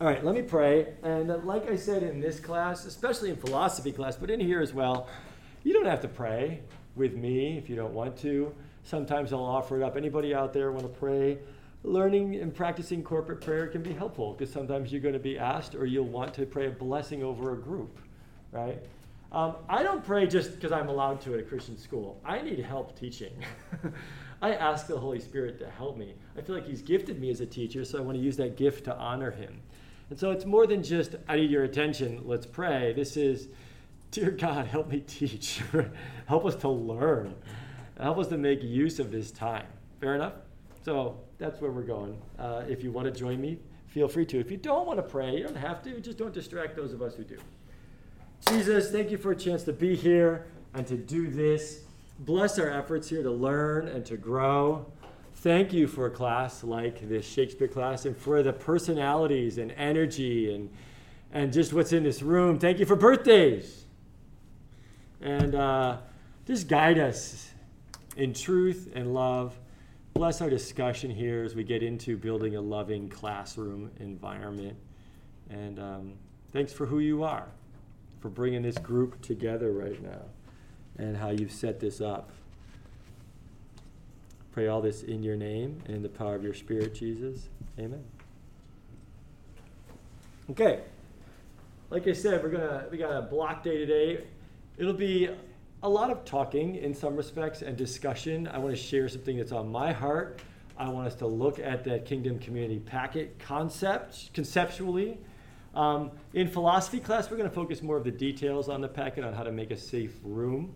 All right, let me pray. And like I said in this class, especially in philosophy class, but in here as well, you don't have to pray with me if you don't want to. Sometimes I'll offer it up. Anybody out there want to pray? Learning and practicing corporate prayer can be helpful because sometimes you're going to be asked or you'll want to pray a blessing over a group, right? Um, I don't pray just because I'm allowed to at a Christian school. I need help teaching. I ask the Holy Spirit to help me. I feel like He's gifted me as a teacher, so I want to use that gift to honor Him. And so it's more than just, I need your attention, let's pray. This is, Dear God, help me teach. help us to learn. Help us to make use of this time. Fair enough? So that's where we're going. Uh, if you want to join me, feel free to. If you don't want to pray, you don't have to. Just don't distract those of us who do. Jesus, thank you for a chance to be here and to do this. Bless our efforts here to learn and to grow. Thank you for a class like this Shakespeare class and for the personalities and energy and, and just what's in this room. Thank you for birthdays. And uh, just guide us in truth and love. Bless our discussion here as we get into building a loving classroom environment. And um, thanks for who you are, for bringing this group together right now, and how you've set this up. Pray all this in your name and in the power of your Spirit, Jesus. Amen. Okay. Like I said, we're gonna we got a block day today. It'll be a lot of talking in some respects and discussion. I want to share something that's on my heart. I want us to look at that kingdom community packet concept conceptually. Um, in philosophy class, we're going to focus more of the details on the packet on how to make a safe room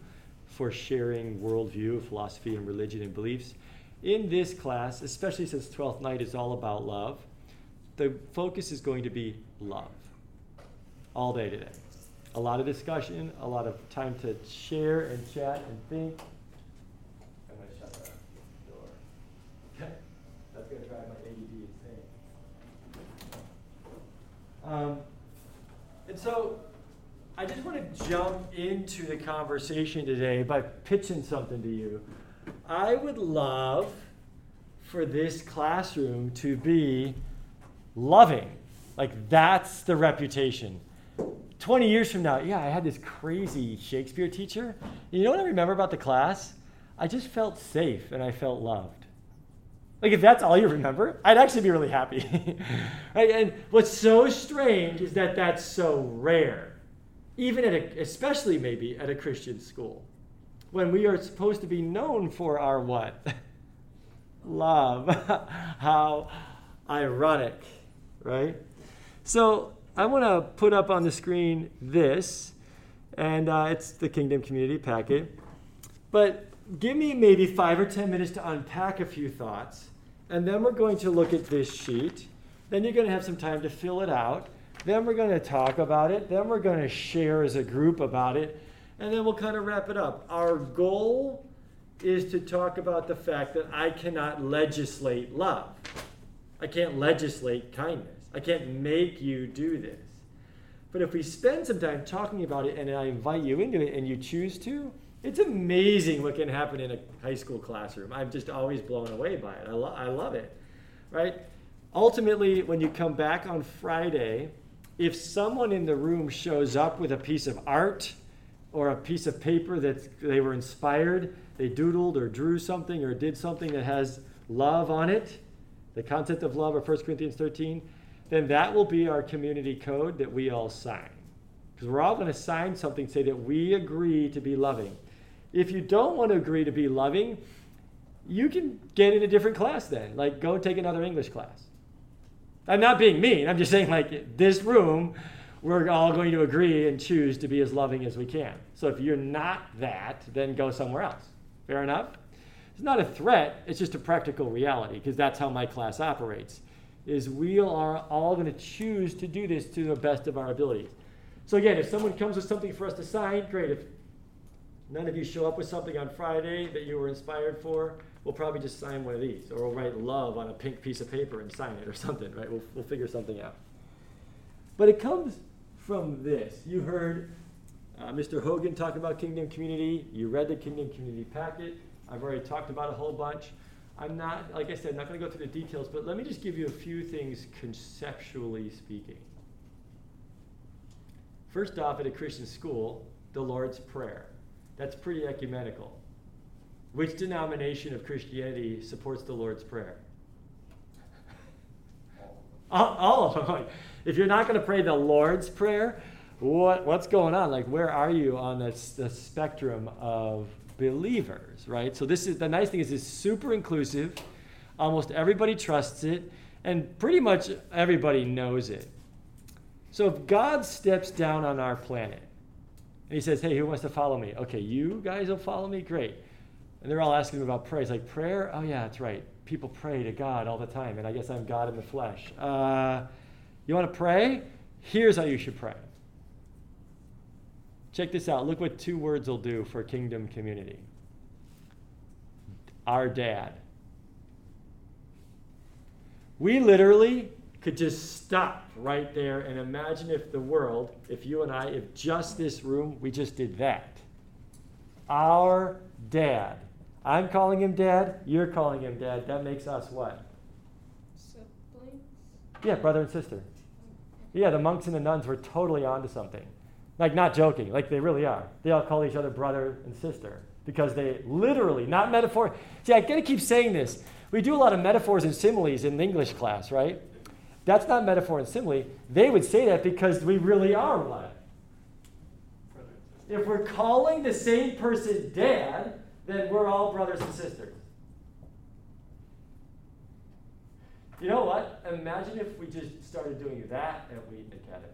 for sharing worldview, philosophy, and religion and beliefs. In this class, especially since 12th night is all about love, the focus is going to be love all day today. A lot of discussion, a lot of time to share and chat and think. I'm going to shut that door. That's going to drive my ADD insane. Um, and so I just want to jump into the conversation today by pitching something to you. I would love for this classroom to be loving. Like, that's the reputation. 20 years from now, yeah, I had this crazy Shakespeare teacher. You know what I remember about the class? I just felt safe and I felt loved. Like, if that's all you remember, I'd actually be really happy. right? And what's so strange is that that's so rare, even at a, especially maybe at a Christian school when we are supposed to be known for our what? Love. How ironic, right? So I want to put up on the screen this, and uh, it's the Kingdom Community Packet. But give me maybe five or ten minutes to unpack a few thoughts, and then we're going to look at this sheet. Then you're going to have some time to fill it out. Then we're going to talk about it. Then we're going to share as a group about it and then we'll kind of wrap it up. Our goal is to talk about the fact that I cannot legislate love. I can't legislate kindness. I can't make you do this. But if we spend some time talking about it and I invite you into it and you choose to, it's amazing what can happen in a high school classroom. I'm just always blown away by it. I, lo- I love it, right? Ultimately, when you come back on Friday, if someone in the room shows up with a piece of art or a piece of paper that they were inspired, they doodled or drew something or did something that has love on it, the concept of love of 1 Corinthians 13, then that will be our community code that we all sign. Because we're all going to sign something say that we agree to be loving. If you don't want to agree to be loving, you can get in a different class then. Like go take another English class. I'm not being mean. I'm just saying like this room we're all going to agree and choose to be as loving as we can. So if you're not that, then go somewhere else. Fair enough? It's not a threat, it's just a practical reality because that's how my class operates. Is we are all going to choose to do this to the best of our abilities. So again, if someone comes with something for us to sign, great. If none of you show up with something on Friday that you were inspired for, we'll probably just sign one of these, or we'll write love on a pink piece of paper and sign it or something, right? We'll, we'll figure something out. But it comes from this. You heard uh, Mr. Hogan talk about Kingdom Community. You read the Kingdom Community packet. I've already talked about a whole bunch. I'm not, like I said, not going to go through the details, but let me just give you a few things conceptually speaking. First off, at a Christian school, the Lord's Prayer. That's pretty ecumenical. Which denomination of Christianity supports the Lord's Prayer? all, all of them. If you're not going to pray the Lord's Prayer, what, what's going on? Like, where are you on this, the spectrum of believers, right? So this is the nice thing is it's super inclusive. Almost everybody trusts it, and pretty much everybody knows it. So if God steps down on our planet and he says, Hey, who wants to follow me? Okay, you guys will follow me? Great. And they're all asking him about prayer. He's like, Prayer? Oh, yeah, that's right. People pray to God all the time, and I guess I'm God in the flesh. Uh, you want to pray? Here's how you should pray. Check this out. Look what two words will do for kingdom community. Our dad. We literally could just stop right there and imagine if the world, if you and I, if just this room, we just did that. Our dad. I'm calling him dad, you're calling him dad. That makes us what? Siblings? Yeah, brother and sister. Yeah, the monks and the nuns were totally onto something. Like, not joking, like they really are. They all call each other brother and sister because they literally, not metaphor. See, I gotta keep saying this. We do a lot of metaphors and similes in English class, right? That's not metaphor and simile. They would say that because we really are what? If we're calling the same person dad, then we're all brothers and sisters. You know what? Imagine if we just started doing that at Wheaton Academy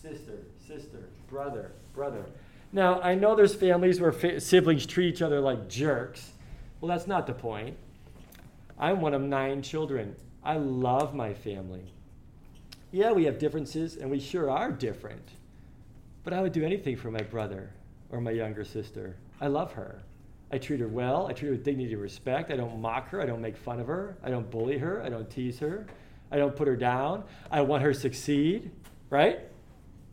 sister, sister, brother, brother. Now, I know there's families where fa- siblings treat each other like jerks. Well, that's not the point. I'm one of nine children. I love my family. Yeah, we have differences, and we sure are different. But I would do anything for my brother or my younger sister. I love her. I treat her well. I treat her with dignity and respect. I don't mock her. I don't make fun of her. I don't bully her. I don't tease her. I don't put her down. I want her to succeed, right?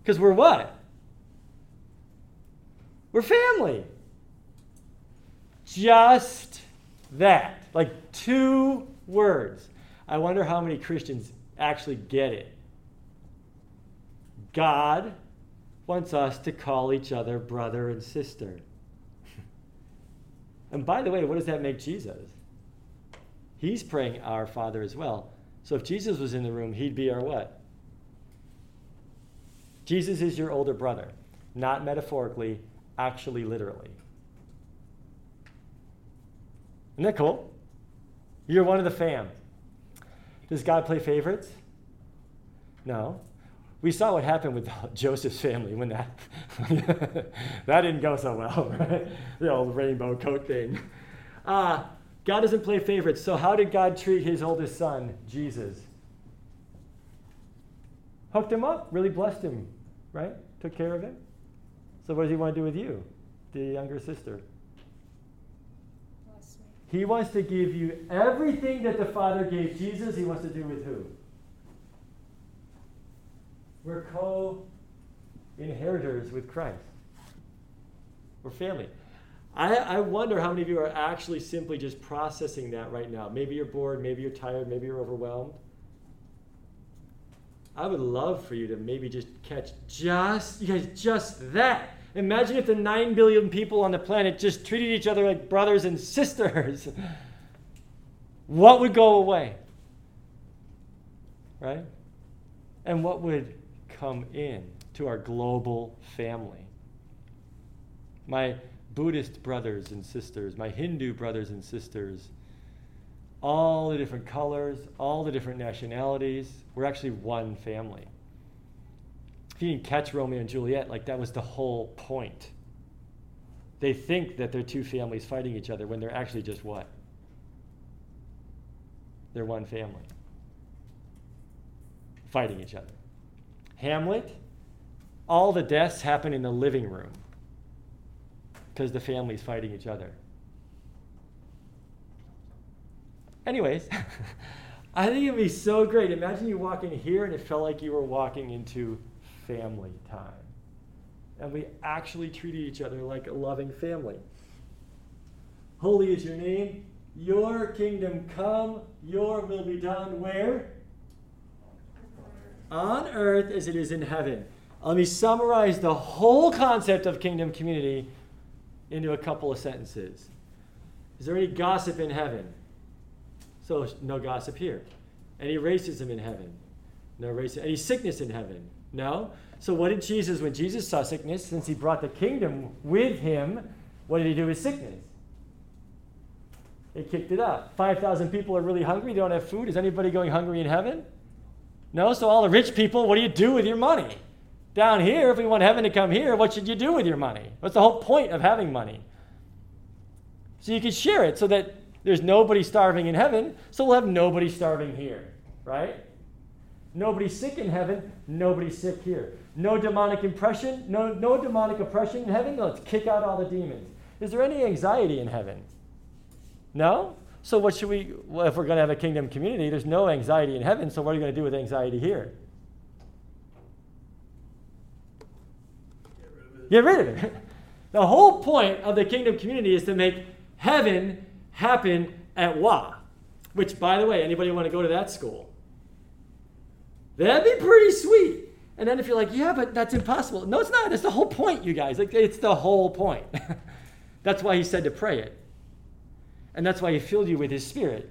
Because we're what? We're family. Just that. Like two words. I wonder how many Christians actually get it. God wants us to call each other brother and sister. And by the way, what does that make Jesus? He's praying our Father as well. So if Jesus was in the room, he'd be our what? Jesus is your older brother, not metaphorically, actually, literally. Isn't that cool? You're one of the fam. Does God play favorites? No. We saw what happened with Joseph's family when that that didn't go so well, right? The old rainbow coat thing. Uh, God doesn't play favorites. So how did God treat his oldest son, Jesus? Hooked him up, really blessed him, right? Took care of him. So what does he want to do with you, the younger sister? Bless me. He wants to give you everything that the Father gave Jesus, he wants to do with who? We're co inheritors with Christ. We're family. I, I wonder how many of you are actually simply just processing that right now. Maybe you're bored, maybe you're tired, maybe you're overwhelmed. I would love for you to maybe just catch just, you guys, just that. Imagine if the 9 billion people on the planet just treated each other like brothers and sisters. what would go away? Right? And what would come in to our global family? My Buddhist brothers and sisters, my Hindu brothers and sisters, all the different colors, all the different nationalities. We're actually one family. If you didn't catch Romeo and Juliet, like that was the whole point. They think that they're two families fighting each other when they're actually just what? They're one family fighting each other. Hamlet, all the deaths happen in the living room because the family's fighting each other. Anyways, I think it'd be so great. Imagine you walk in here and it felt like you were walking into family time. And we actually treated each other like a loving family. Holy is your name. Your kingdom come. Your will be done. Where? On earth as it is in heaven. Let me summarize the whole concept of kingdom community into a couple of sentences. Is there any gossip in heaven? So, no gossip here. Any racism in heaven? No racism. Any sickness in heaven? No. So, what did Jesus, when Jesus saw sickness, since he brought the kingdom with him, what did he do with sickness? He kicked it up. 5,000 people are really hungry, they don't have food. Is anybody going hungry in heaven? No. So, all the rich people, what do you do with your money? Down here, if we want heaven to come here, what should you do with your money? What's the whole point of having money? So you can share it so that there's nobody starving in heaven, so we'll have nobody starving here, right? Nobody sick in heaven, nobody sick here. No demonic impression, no, no demonic oppression in heaven. Let's kick out all the demons. Is there any anxiety in heaven? No? So what should we well, if we're going to have a kingdom community, there's no anxiety in heaven, so what are you going to do with anxiety here? Get rid of it. Rid of it. The whole point of the kingdom community is to make heaven happen at WA. Which, by the way, anybody want to go to that school? That'd be pretty sweet. And then if you're like, yeah, but that's impossible. No, it's not. It's the whole point, you guys. Like, it's the whole point. that's why he said to pray it. And that's why he filled you with his spirit.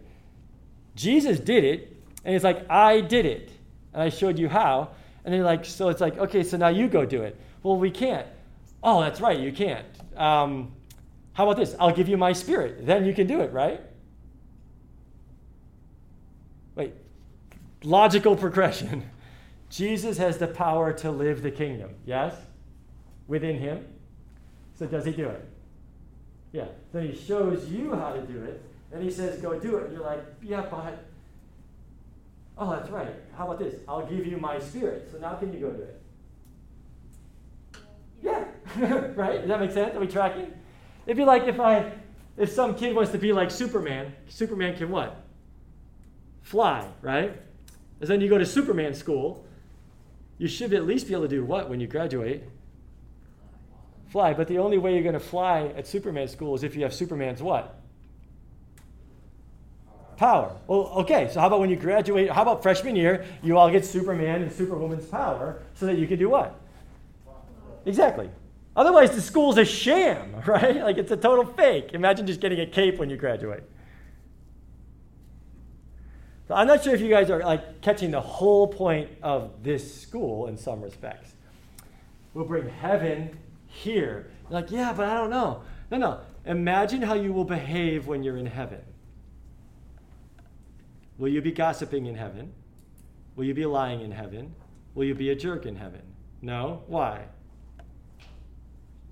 Jesus did it, and he's like, I did it. And I showed you how. And then like, so it's like, okay, so now you go do it. Well, we can't. Oh, that's right, you can't. Um, how about this? I'll give you my spirit. Then you can do it, right? Wait, logical progression. Jesus has the power to live the kingdom, yes? Within him. So does he do it? Yeah. Then he shows you how to do it, and he says, go do it. And you're like, yeah, but. Oh, that's right. How about this? I'll give you my spirit. So now can you go do it? Yeah. right? Does that make sense? Are we tracking? It'd be like if I if some kid wants to be like Superman, Superman can what? Fly, right? And then you go to Superman school, you should at least be able to do what when you graduate? Fly. But the only way you're going to fly at Superman school is if you have Superman's what? Power. Well, okay, so how about when you graduate? How about freshman year, you all get Superman and Superwoman's power so that you can do what? Exactly. Otherwise, the school's a sham, right? Like it's a total fake. Imagine just getting a cape when you graduate. So I'm not sure if you guys are like catching the whole point of this school in some respects. We'll bring heaven here. You're like, yeah, but I don't know. No, no. Imagine how you will behave when you're in heaven. Will you be gossiping in heaven? Will you be lying in heaven? Will you be a jerk in heaven? No? Why?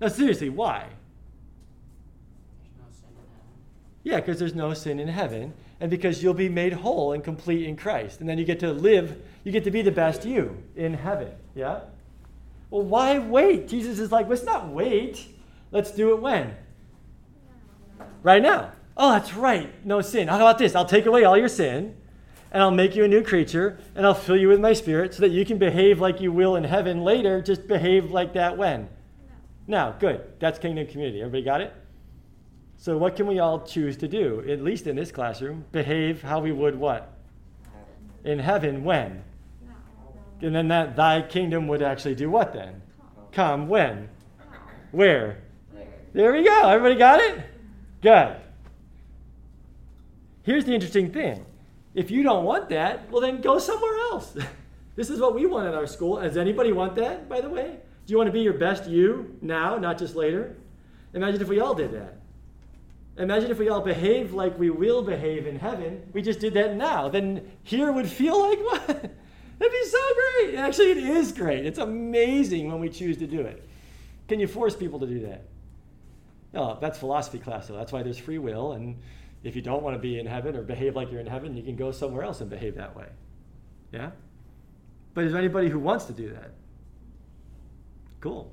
No, seriously, why? Yeah, because there's no sin in heaven, and because you'll be made whole and complete in Christ. And then you get to live, you get to be the best you in heaven. Yeah? Well, why wait? Jesus is like, let's not wait. Let's do it when? Right now. Oh, that's right. No sin. How about this? I'll take away all your sin, and I'll make you a new creature, and I'll fill you with my spirit so that you can behave like you will in heaven later. Just behave like that when? Now, good. That's kingdom community. Everybody got it? So, what can we all choose to do, at least in this classroom? Behave how we would what? In heaven, when? And then that thy kingdom would actually do what then? Come when? Where? There we go. Everybody got it? Good. Here's the interesting thing. If you don't want that, well, then go somewhere else. this is what we want at our school. Does anybody want that, by the way? Do you want to be your best you now, not just later? Imagine if we all did that. Imagine if we all behaved like we will behave in heaven. We just did that now. Then here would feel like what? That'd be so great. Actually, it is great. It's amazing when we choose to do it. Can you force people to do that? No, that's philosophy class, though. That's why there's free will. And if you don't want to be in heaven or behave like you're in heaven, you can go somewhere else and behave that way. Yeah? But is there anybody who wants to do that? Cool.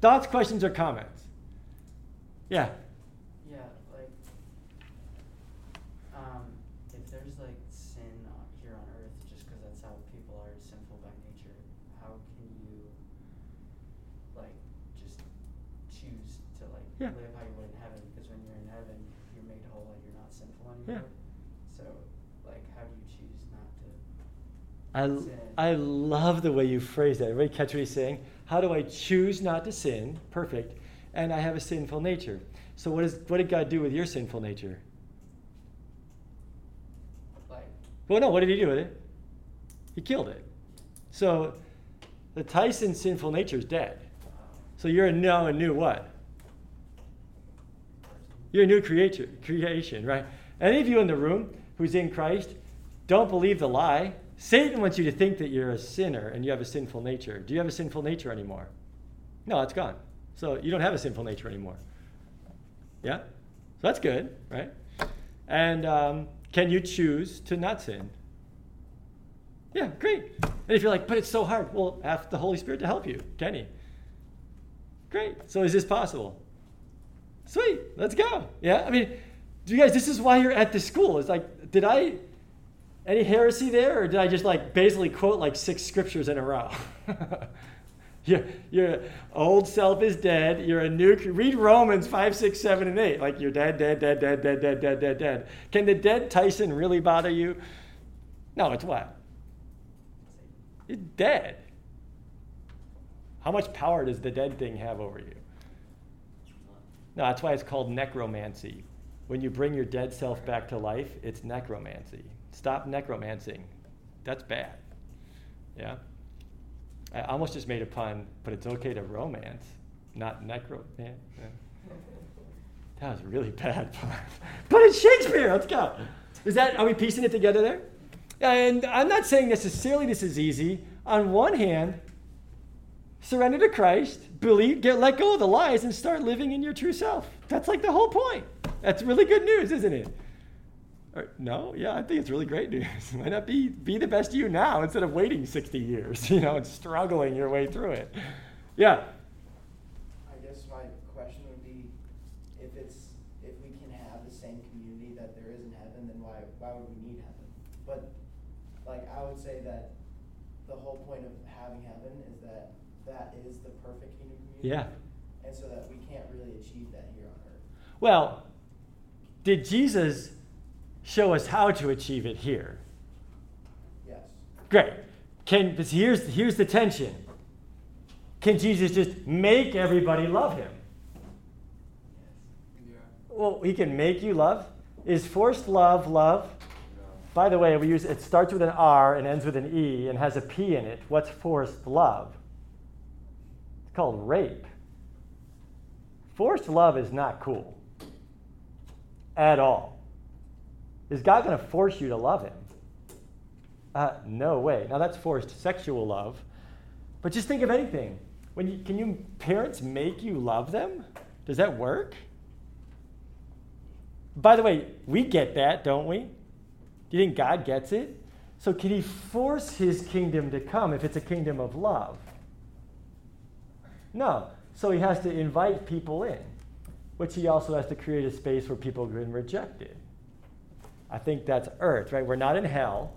Thoughts, questions, or comments? Yeah, like, um, if there's like sin on, here on earth, just because that's how people are sinful by nature, how can you, like, just choose to like Yeah. live how you would in heaven? Because when you're in heaven, I. I love the way you phrase that. Everybody catch what he's saying? How do I choose not to sin? Perfect. And I have a sinful nature. So what, is, what did God do with your sinful nature? Like, Well, no, what did he do with it? He killed it. So the Tyson sinful nature is dead. So you're a now a new what? You're a new creature, creation, right? Any of you in the room who's in Christ, don't believe the lie. Satan wants you to think that you're a sinner and you have a sinful nature. Do you have a sinful nature anymore? No, it's gone. So you don't have a sinful nature anymore. Yeah? So that's good, right? And um, can you choose to not sin? Yeah, great. And if you're like, but it's so hard, well, ask the Holy Spirit to help you. Can he? Great. So is this possible? Sweet. Let's go. Yeah. I mean, do you guys? This is why you're at this school. It's like, did I any heresy there, or did I just like basically quote like six scriptures in a row? your your old self is dead. You're a new. Read Romans five, six, seven, and eight. Like you're dead, dead, dead, dead, dead, dead, dead, dead, dead. Can the dead Tyson really bother you? No, it's what? It's dead. How much power does the dead thing have over you? No, that's why it's called necromancy. When you bring your dead self back to life, it's necromancy. Stop necromancing. That's bad. Yeah? I almost just made a pun, but it's okay to romance, not necro. Yeah. That was a really bad pun. But it's Shakespeare. Let's go. Is that, are we piecing it together there? And I'm not saying necessarily this is easy. On one hand, surrender to Christ, believe, get let go of the lies, and start living in your true self. That's like the whole point. That's really good news, isn't it? No, yeah, I think it's really great news. Why not be be the best you now instead of waiting 60 years, you know, and struggling your way through it? Yeah. I guess my question would be, if it's, if we can have the same community that there is in heaven, then why, why would we need heaven? But, like, I would say that the whole point of having heaven is that that is the perfect kingdom community. Yeah. And so that we can't really achieve that here on earth. Well, did Jesus show us how to achieve it here? Yes. Great. Can but here's here's the tension. Can Jesus just make everybody love him? yeah. Well, he can make you love. Is forced love love? No. By the way, we use it starts with an R and ends with an E and has a P in it. What's forced love? It's called rape. Forced love is not cool. At all. Is God going to force you to love him? Uh, no way. Now that's forced sexual love. But just think of anything. When you, can you parents make you love them? Does that work? By the way, we get that, don't we? Do you think God gets it? So can he force his kingdom to come if it's a kingdom of love? No. So he has to invite people in, which he also has to create a space where people can reject it. I think that's earth, right? We're not in hell.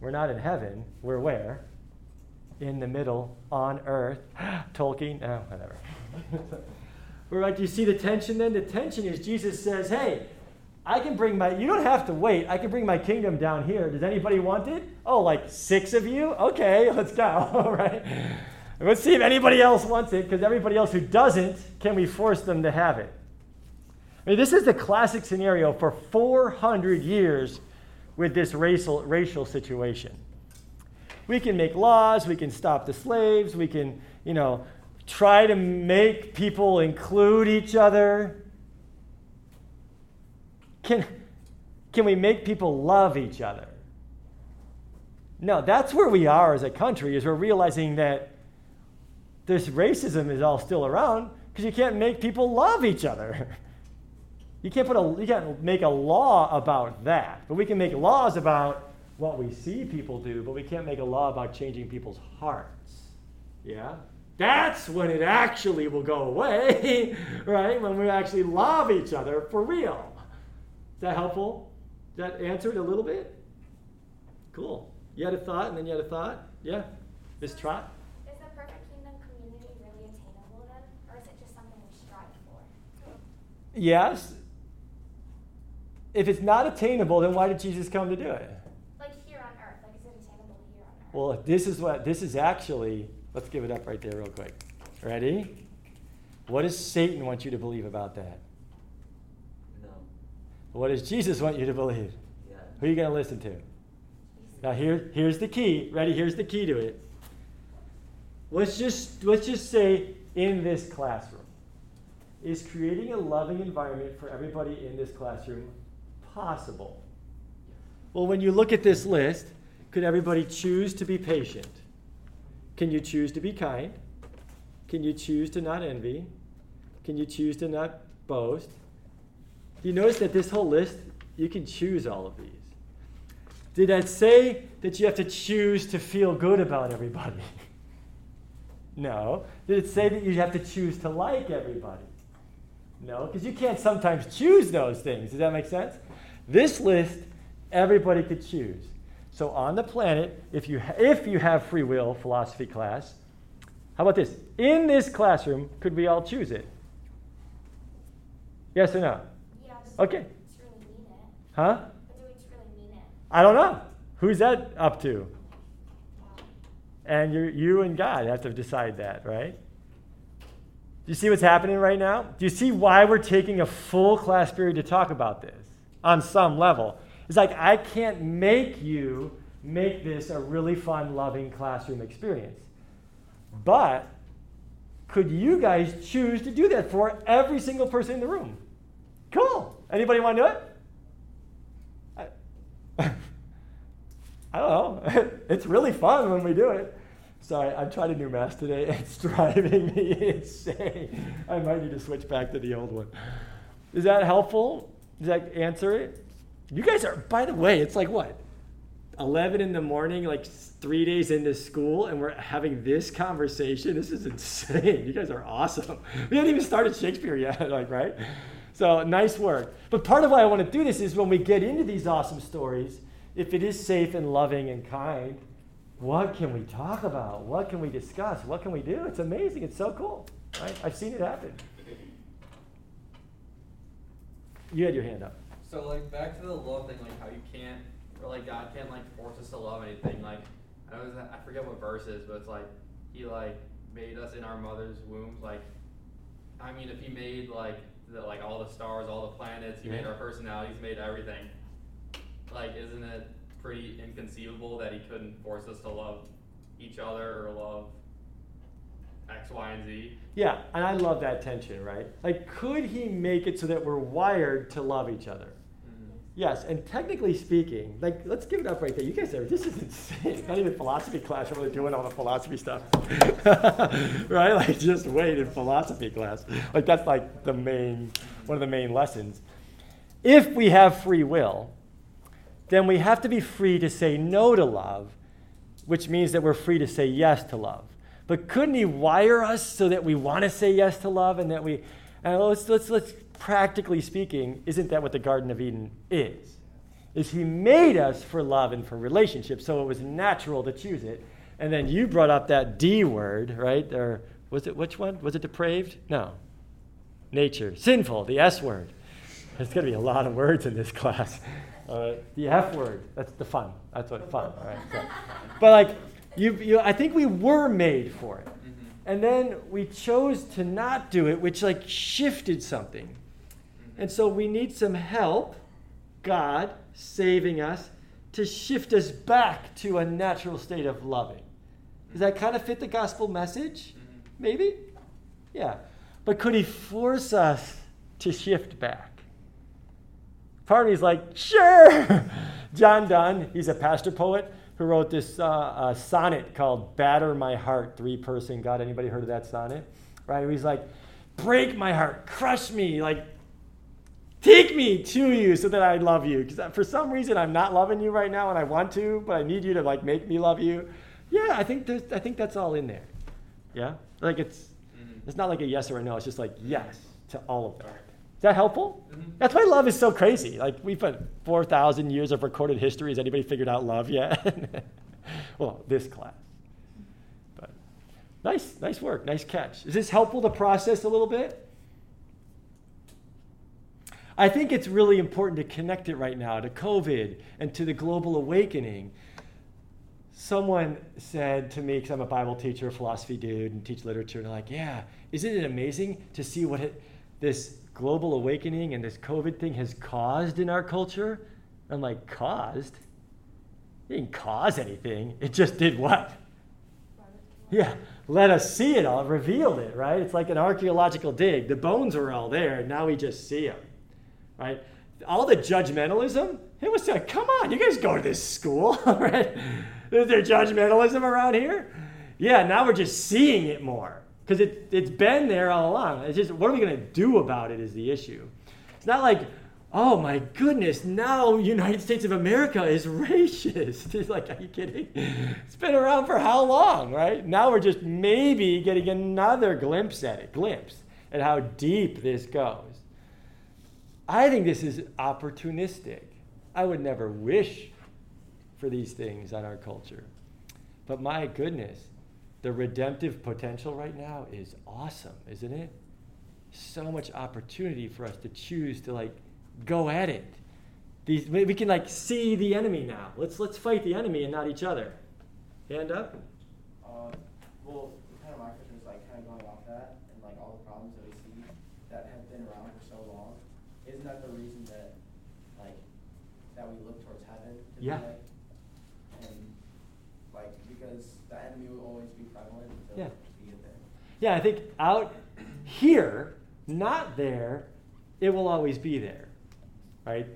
We're not in heaven. We're where? In the middle, on earth. Tolkien? No, whatever. We're right. Do you see the tension then? The tension is Jesus says, hey, I can bring my, you don't have to wait. I can bring my kingdom down here. Does anybody want it? Oh, like six of you? Okay, let's go, all right? Let's see if anybody else wants it, because everybody else who doesn't, can we force them to have it? I mean, this is the classic scenario for 400 years with this racial, racial situation. We can make laws, we can stop the slaves, we can, you know, try to make people include each other. Can, can we make people love each other? No, that's where we are as a country, is we're realizing that this racism is all still around because you can't make people love each other. You can't put a you can't make a law about that. But we can make laws about what we see people do, but we can't make a law about changing people's hearts. Yeah? That's when it actually will go away, right? When we actually love each other for real. Is that helpful? Does that answer it a little bit? Cool. You had a thought and then you had a thought? Yeah? Miss Trot? Is the perfect kingdom community really attainable then? Or is it just something we strive for? Yes. If it's not attainable, then why did Jesus come to do it? Like here on earth, like is it attainable here on earth? Well, this is what this is actually. Let's give it up right there, real quick. Ready? What does Satan want you to believe about that? No. What does Jesus want you to believe? Yeah. Who are you going to listen to? Now here, here's the key. Ready? Here's the key to it. Let's just let's just say in this classroom is creating a loving environment for everybody in this classroom possible? Well, when you look at this list, could everybody choose to be patient? Can you choose to be kind? Can you choose to not envy? Can you choose to not boast? Do you notice that this whole list, you can choose all of these. Did that say that you have to choose to feel good about everybody? no. Did it say that you have to choose to like everybody? No, because you can't sometimes choose those things. Does that make sense? This list, everybody could choose. So on the planet, if you, if you have free will philosophy class, how about this? In this classroom, could we all choose it? Yes or no? Does Okay. really? Huh? Do we really mean it? I don't know. Who's that up to? Wow. And you you and God have to decide that, right? Do you see what's happening right now? Do you see why we're taking a full class period to talk about this on some level? It's like I can't make you make this a really fun, loving classroom experience. But could you guys choose to do that for every single person in the room? Cool. Anybody want to do it? I, I don't know. it's really fun when we do it. Sorry, I tried a new mask today. It's driving me insane. I might need to switch back to the old one. Is that helpful? That answer it? You guys are, by the way, it's like what? 11 in the morning, like three days into school, and we're having this conversation. This is insane. You guys are awesome. We haven't even started Shakespeare yet, like, right? So nice work. But part of why I want to do this is when we get into these awesome stories, if it is safe and loving and kind, what can we talk about? What can we discuss? What can we do? It's amazing. It's so cool. Right? I've seen it happen. You had your hand up. So like back to the love thing, like how you can't, or like God can't like force us to love anything. Like I was, I forget what verse is, but it's like He like made us in our mother's wombs. Like I mean, if He made like the, like all the stars, all the planets, He made our personalities, made everything. Like, isn't it pretty inconceivable that He couldn't force us to love each other or love X, Y, and Z? Yeah, and I love that tension, right? Like, could he make it so that we're wired to love each other? Mm-hmm. Yes, and technically speaking, like, let's give it up right there. You guys are, this is insane. It's not even philosophy class. I'm really doing all the philosophy stuff. right? Like, just wait in philosophy class. Like, that's like the main, one of the main lessons. If we have free will, then we have to be free to say no to love, which means that we're free to say yes to love. But couldn't he wire us so that we want to say yes to love and that we, and let's, let's, let's, practically speaking, isn't that what the Garden of Eden is? Is he made us for love and for relationship, so it was natural to choose it. And then you brought up that D word, right? Or was it, which one? Was it depraved? No. Nature. Sinful, the S word. There's going to be a lot of words in this class. Uh, the F word, that's the fun. That's what fun, right? So, but like, you, you, I think we were made for it. Mm-hmm. And then we chose to not do it, which like shifted something. Mm-hmm. And so we need some help, God saving us, to shift us back to a natural state of loving. Does that kind of fit the gospel message? Mm-hmm. Maybe? Yeah. But could he force us to shift back? Part of me is like, sure. John Donne, he's a pastor poet who wrote this uh, uh, sonnet called Batter My Heart, three person God. Anybody heard of that sonnet? Right? He's like, break my heart, crush me, like, take me to you so that I love you. Because for some reason I'm not loving you right now and I want to, but I need you to like make me love you. Yeah, I think there's, I think that's all in there. Yeah? Like it's, it's not like a yes or a no, it's just like yes to all of that. Is that helpful? Mm-hmm. That's why love is so crazy. Like we've had 4,000 years of recorded history. Has anybody figured out love yet? well, this class. But nice, nice work, nice catch. Is this helpful to process a little bit? I think it's really important to connect it right now to COVID and to the global awakening. someone said to me, because I'm a Bible teacher, philosophy dude, and teach literature, and they're like, yeah, isn't it amazing to see what it, this global awakening and this COVID thing has caused in our culture? I'm like, caused? It didn't cause anything. It just did what? Yeah, let us see it all, revealed it, right? It's like an archaeological dig. The bones were all there, and now we just see them, right? All the judgmentalism, it was like, come on, you guys go to this school, right? Is there judgmentalism around here? Yeah, now we're just seeing it more because it, it's been there all along. It's just, what are we going to do about it is the issue. It's not like, oh my goodness, now United States of America is racist. It's like, are you kidding? It's been around for how long, right? Now we're just maybe getting another glimpse at it, glimpse at how deep this goes. I think this is opportunistic. I would never wish for these things on our culture. But my goodness, the redemptive potential right now is awesome, isn't it? So much opportunity for us to choose to like go at it. These, we can like see the enemy now. Let's let's fight the enemy and not each other. Hand up. Um, well, kind of my question is like kind of going off that and like all the problems that we see that have been around for so long. Isn't that the reason that like that we look towards heaven? To be Yeah. like, and like because the enemy will always be prevalent until Yeah. we get there. Yeah, I think out here, not there, it will always be there. Right?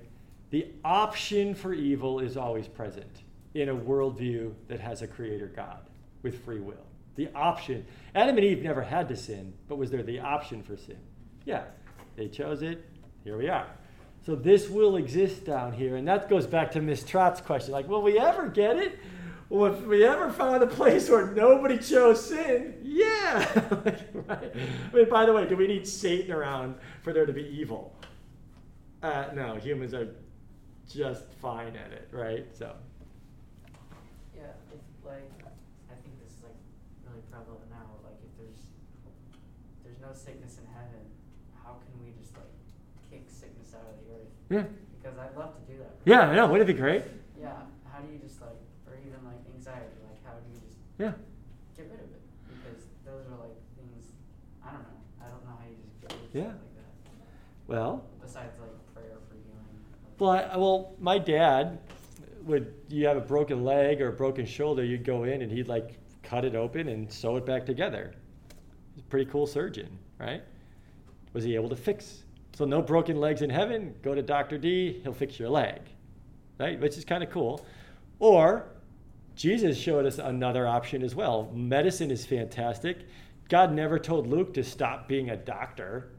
The option for evil is always present in a worldview that has a creator God with free will. The option. Adam and Eve never had to sin, but was there the option for sin? Yeah. They chose it. Here we are. So this will exist down here. And that goes back to Miss Trott's question like, will we ever get it? Well, if we ever found a place where nobody chose sin, yeah. right? I mean, by the way, do we need Satan around for there to be evil? Uh, no, humans are just fine at it, right? So, Yeah, if like, I think this is like really prevalent now. Like, if there's there's no sickness in heaven, how can we just like kick sickness out of the earth? yeah. Because I'd love to do that. Yeah, I know. Wouldn't it be great? Yeah. How do you just like, or even like anxiety? Like, how do you just Yeah. get rid of it? Because those are like things. I don't know. I don't know how you just get rid of Yeah. stuff like that. Well, Besides like prayer for healing. Well, I, well, my dad would. You have a broken leg or a broken shoulder, you'd go in and he'd like cut it open and sew it back together. He's a pretty cool surgeon, right? Was he able to fix? So no broken legs in heaven. Go to Doctor D. He'll fix your leg, right? Which is kind of cool. Or Jesus showed us another option as well. Medicine is fantastic. God never told Luke to stop being a doctor.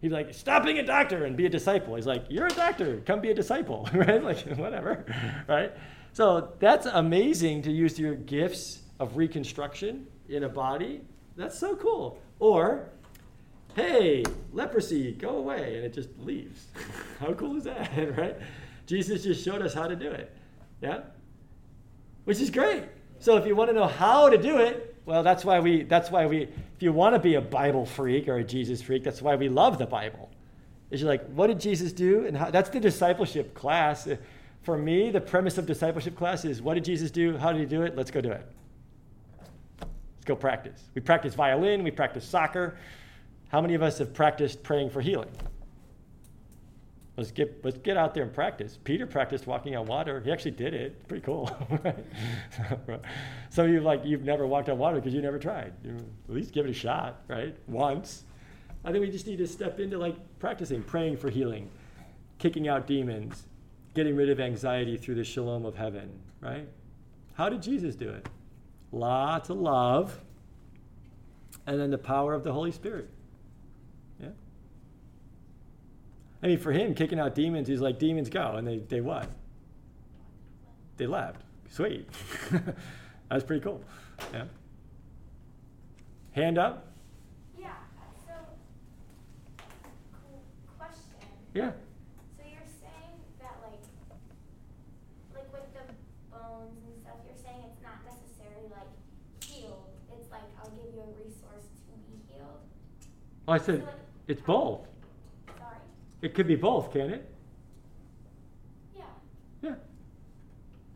He's like, stop being a doctor and be a disciple. He's like, you're a doctor, come be a disciple, right? Like, whatever, right? So that's amazing to use your gifts of reconstruction in a body. That's so cool. Or, hey, leprosy, go away, and it just leaves. how cool is that, right? Jesus just showed us how to do it. Yeah? Which is great. So if you want to know how to do it, well, that's why we, that's why we, if you want to be a Bible freak or a Jesus freak, that's why we love the Bible. Is you're like, what did Jesus do? And how, that's the discipleship class. For me, the premise of discipleship class is what did Jesus do? How did he do it? Let's go do it. Let's go practice. We practice violin, we practice soccer. How many of us have practiced praying for healing? Let's get, let's get out there and practice. Peter practiced walking on water. He actually did it. Pretty cool. right? Of you like you've never walked on water because you never tried. You at least give it a shot, right? Once. I think we just need to step into like practicing, praying for healing, kicking out demons, getting rid of anxiety through the shalom of heaven, right? How did Jesus do it? Lots of love, and then the power of the Holy Spirit. Yeah. I mean, for him, kicking out demons, he's like, demons go. And they, they what? They left. Sweet. That's pretty cool. Yeah. Hand up? Yeah, so, cool question. Yeah. So you're saying that like, like with the bones and stuff, you're saying it's not necessarily like healed. It's like I'll give you a resource to be healed. Oh, I said it's both. It could be both, can it? Yeah. Yeah.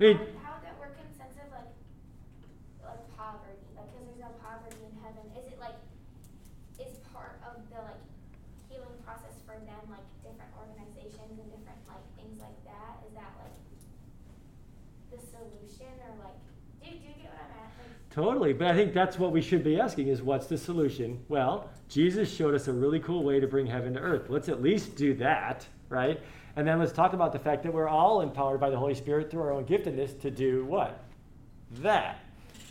I mean, How, how would that work in sense of like, heaven, is it like is part of the like healing process for them like different organizations and different like things like that? Is that like the solution or like do, do you get what I'm at? Like, Totally, but I think that's what we should be asking is what's the solution? Well, Jesus showed us a really cool way to bring heaven to earth. Let's at least do that, right? And then let's talk about the fact that we're all empowered by the Holy Spirit through our own giftedness to do what? That.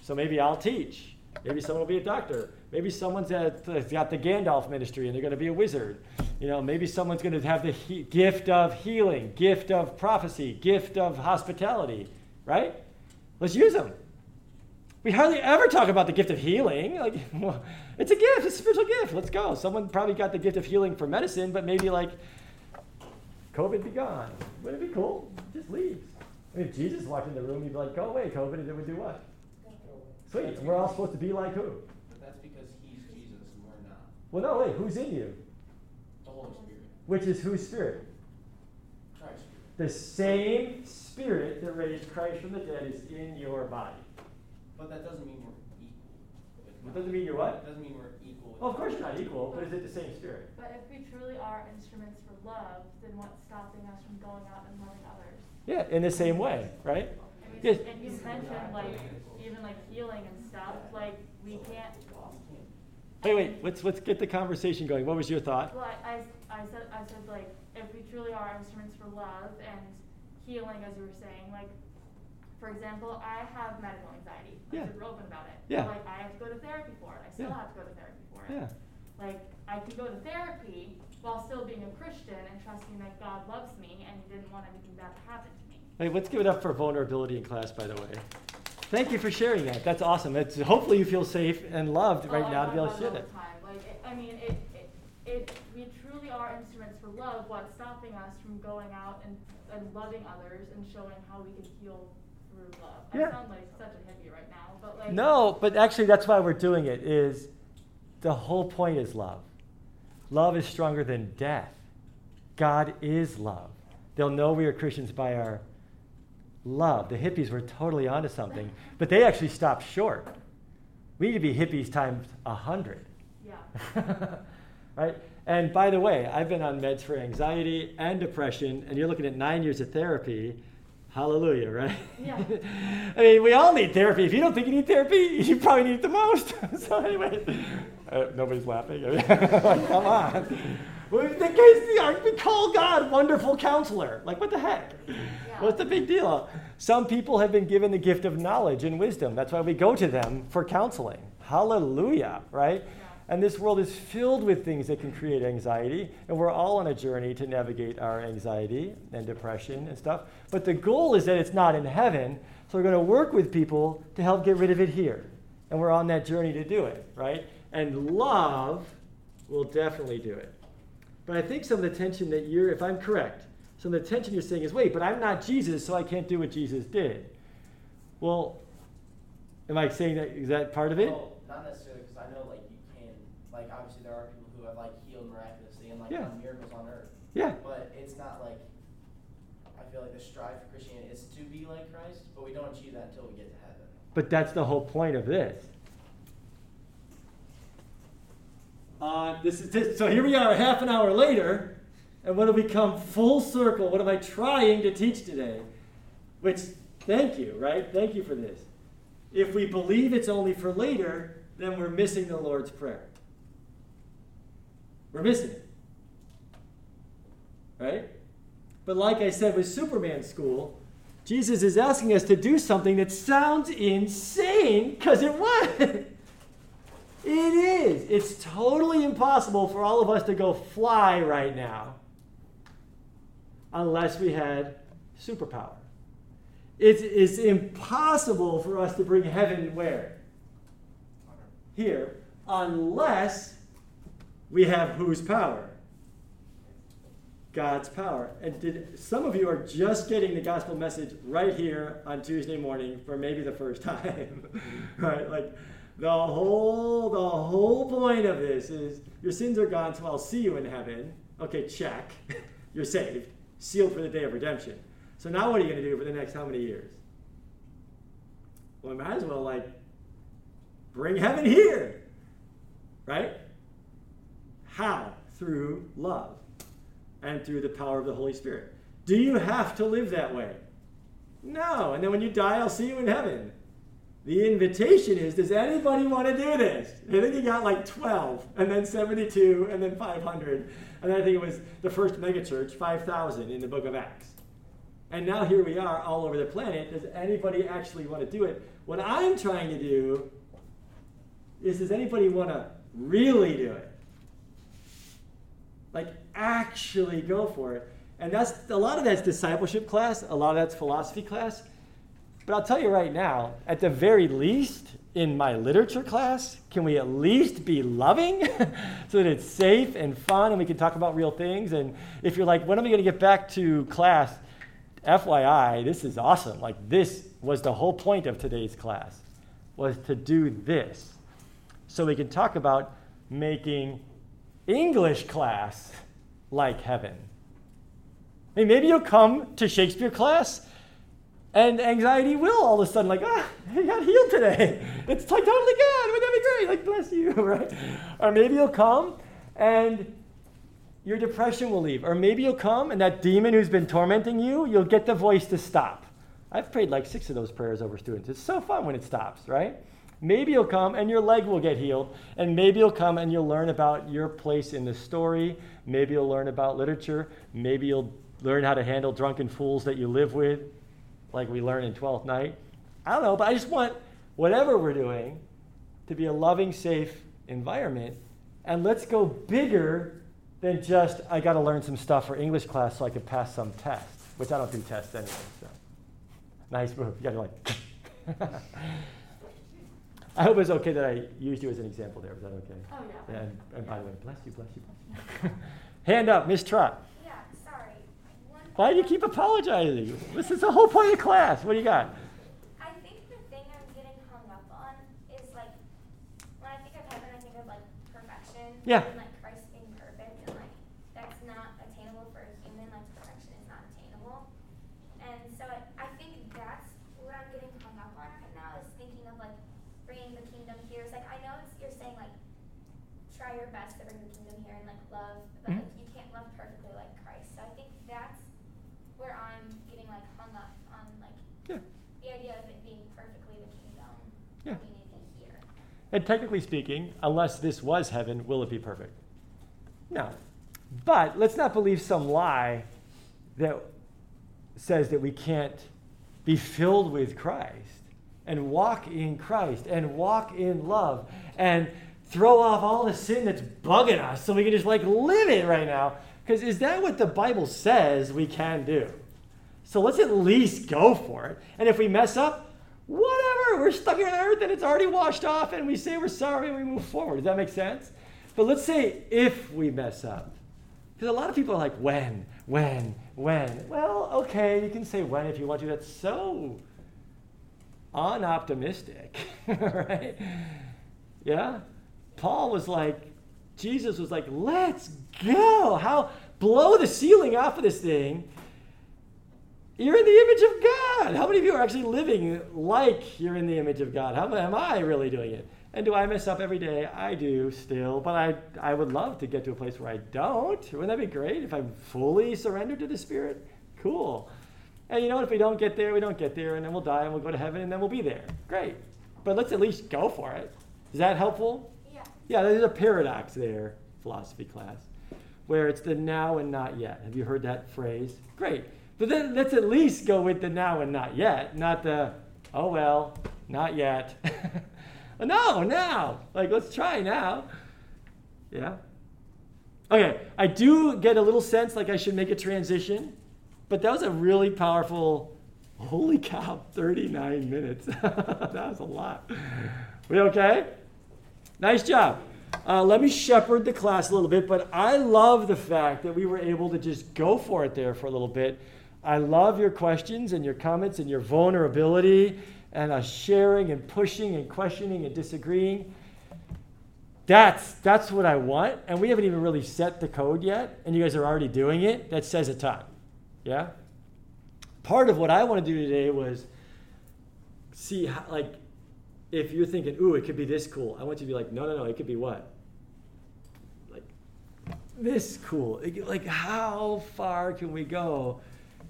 So maybe I'll teach. Maybe someone will be a doctor. Maybe someone's at, got the Gandalf ministry and they're going to be a wizard. You know, maybe someone's going to have the he- gift of healing, gift of prophecy, gift of hospitality, right? Let's use them. We hardly ever talk about the gift of healing. Like, well, it's a gift, it's a spiritual gift. Let's go. Someone probably got the gift of healing for medicine, but maybe like, COVID be gone. Wouldn't it be cool? Just leaves. I mean, if Jesus walked in the room, he'd be like, go away, COVID, and it would do what? Sweet. We're all supposed to be like who? But that's because he's Jesus and we're not. Well, no, wait, who's in you? The Holy Spirit. Which is whose spirit? Christ. The same spirit that raised Christ from the dead is in your body. But that doesn't mean we're equal. It doesn't mean you're what? It doesn't mean we're equal. Well, of course God. you're not equal, but is it the same spirit? But if we truly are instruments for love, then what's stopping us from going out and loving others? Yeah, in the same way, right? I mean, Yes. And you mentioned like even like healing and stuff. Like we can't. Wait, wait, let's, let's get the conversation going. What was your thought? Well, I, I, I said I said like if we truly are instruments for love and healing, as you were saying, like for example, I have medical anxiety. I'm Yeah. super open about it. Yeah. Like I have to go to therapy for it. I still Yeah. have to go to therapy for it. Yeah. Like I can go to therapy while still being a Christian and trusting that God loves me and He didn't want anything bad to happen to me. Hey, let's give it up for vulnerability in class, by the way. Thank you for sharing that. That's awesome. It's, hopefully you feel safe and loved right Oh, now to be able to share that. all the time. Like, it, I mean, it, it, it, we truly are instruments for love. What's stopping us from going out and, and loving others and showing how we can heal through love? I Yeah. sound like such a hippie right now, but like. No, but actually that's why we're doing it is the whole point is love. Love is stronger than death. God is love. They'll know we are Christians by our love. The hippies were totally onto something, but they actually stopped short. We need to be hippies times a hundred. Yeah. right? And by the way, I've been on meds for anxiety and depression, and you're looking at nine years of therapy. Hallelujah, right? Yeah. I mean, we all need therapy. If you don't think you need therapy, you probably need it the most. so anyway, uh, nobody's laughing. Like, Come on. Well, the case, we call God wonderful counselor. Like, what the heck? What's the big deal? Some people have been given the gift of knowledge and wisdom. That's why we go to them for counseling. Hallelujah, right? And this world is filled with things that can create anxiety, and we're all on a journey to navigate our anxiety and depression and stuff. But the goal is that it's not in heaven, so we're going to work with people to help get rid of it here. And we're on that journey to do it, right? And love will definitely do it. But I think some of the tension that you're, if I'm correct, some of the tension you're saying is, wait, but I'm not Jesus, so I can't do what Jesus did. Well, am I saying that, is that part of it? Well, not necessarily, because I know like like obviously there are people who have like healed miraculously and like Yeah. done miracles on earth. Yeah. But it's not like, I feel like the strive for Christianity is to be like Christ, but we don't achieve that until we get to heaven. But that's the whole point of this. Uh, this is this, so here we are, half an hour later, and what have we come full circle? What am I trying to teach today? Which, thank you, right? Thank you for this. If we believe it's only for later, then we're missing the Lord's Prayer. We're missing it. Right? But like I said with Superman School, Jesus is asking us to do something that sounds insane because it was. It is. It's totally impossible for all of us to go fly right now unless we had superpower. It is impossible for us to bring heaven where? Here, unless we have whose power? God's power. And did some of you are just getting the gospel message right here on Tuesday morning for maybe the first time. right? Like the whole the whole point of this is your sins are gone, so I'll see you in heaven. Okay, check. You're saved, sealed for the day of redemption. So now what are you going to do for the next how many years? Well, I might as well like bring heaven here. right? How? Through love and through the power of the Holy Spirit. Do you have to live that way? No. And then when you die, I'll see you in heaven. The invitation is Does anybody want to do this? I think he got like 12, and then 72, and then 500. And I think it was the first megachurch, 5,000 in the book of Acts. And now here we are all over the planet. Does anybody actually want to do it? What I'm trying to do is Does anybody want to really do it? Like, actually go for it. And that's a lot of that's discipleship class, a lot of that's philosophy class. But I'll tell you right now, at the very least, in my literature class, can we at least be loving so that it's safe and fun and we can talk about real things? And if you're like, when am I going to get back to class? FYI, this is awesome. Like, this was the whole point of today's class, was to do this. So we can talk about making English class like heaven. I mean, maybe you'll come to Shakespeare class and anxiety will all of a sudden, like, ah, he got healed today. It's like totally good. Wouldn't that be great? Like, bless you, right? Or maybe you'll come and your depression will leave. Or maybe you'll come and that demon who's been tormenting you, you'll get the voice to stop. I've prayed like six of those prayers over students. It's so fun when it stops, right? Maybe you'll come and your leg will get healed. And maybe you'll come and you'll learn about your place in the story. Maybe you'll learn about literature. Maybe you'll learn how to handle drunken fools that you live with, like we learn in 12th night. I don't know, but I just want whatever we're doing to be a loving, safe environment. And let's go bigger than just, I got to learn some stuff for English class so I can pass some tests, which I don't do tests anyway. So. Nice move. You got to like. I hope it's okay that I used you as an example there. Was that okay? Oh, yeah. And, and by the way, bless you, bless you, bless you. Hand up, Miss Trot. Yeah, sorry. One Why do you keep apologizing? This is the whole point of class. What do you got? I think the thing I'm getting hung up on is like when I think of heaven, I think of like perfection. Yeah. And like Christ being perfect, and like that's not attainable for a human. Like perfection is not attainable. And so I, I think that's what I'm getting hung up on right now is thinking of like bringing the kingdom here. It's like I know it's, you're saying like try your best to bring the kingdom here and like love, but Mhm. like you can't love perfectly like Christ. So I think that's where I'm getting like hung up on like Yeah. the idea of it being perfectly the kingdom Yeah. we need it here. And technically speaking, unless this was heaven, will it be perfect? No. But let's not believe some lie that says that we can't be filled with Christ and walk in Christ and walk in love and throw off all the sin that's bugging us so we can just like live it right now. Because is that what the Bible says we can do? So let's at least go for it. And if we mess up, whatever. We're stuck here on earth and it's already washed off and we say we're sorry and we move forward. Does that make sense? But let's say if we mess up. Because a lot of people are like, when, when, when. Well, okay, you can say when if you want to. That's so unoptimistic, right? Yeah? Paul was like, Jesus was like, let's go. How blow the ceiling off of this thing. You're in the image of God. How many of you are actually living like you're in the image of God? How am I really doing it? And do I mess up every day? I do still, but I, I would love to get to a place where I don't. Wouldn't that be great if I'm fully surrendered to the Spirit? Cool. And you know what? If we don't get there, we don't get there, and then we'll die and we'll go to heaven and then we'll be there. Great. But let's at least go for it. Is that helpful? Yeah. Yeah, there's a paradox there, philosophy class, where it's the now and not yet. Have you heard that phrase? Great. But then let's at least go with the now and not yet, not the, oh well, not yet. no, now. Like, let's try now. Yeah? Okay, I do get a little sense like I should make a transition, but that was a really powerful, holy cow, 39 minutes. that was a lot. We okay? Nice job. Uh, let me shepherd the class a little bit, but I love the fact that we were able to just go for it there for a little bit. I love your questions and your comments and your vulnerability and uh, sharing and pushing and questioning and disagreeing. That's, that's what I want. And we haven't even really set the code yet, and you guys are already doing it. That says a ton. Yeah? Part of what I want to do today was see, how, like, if you're thinking, ooh, it could be this cool, I want you to be like, no, no, no, it could be what? Like, this cool? Like, how far can we go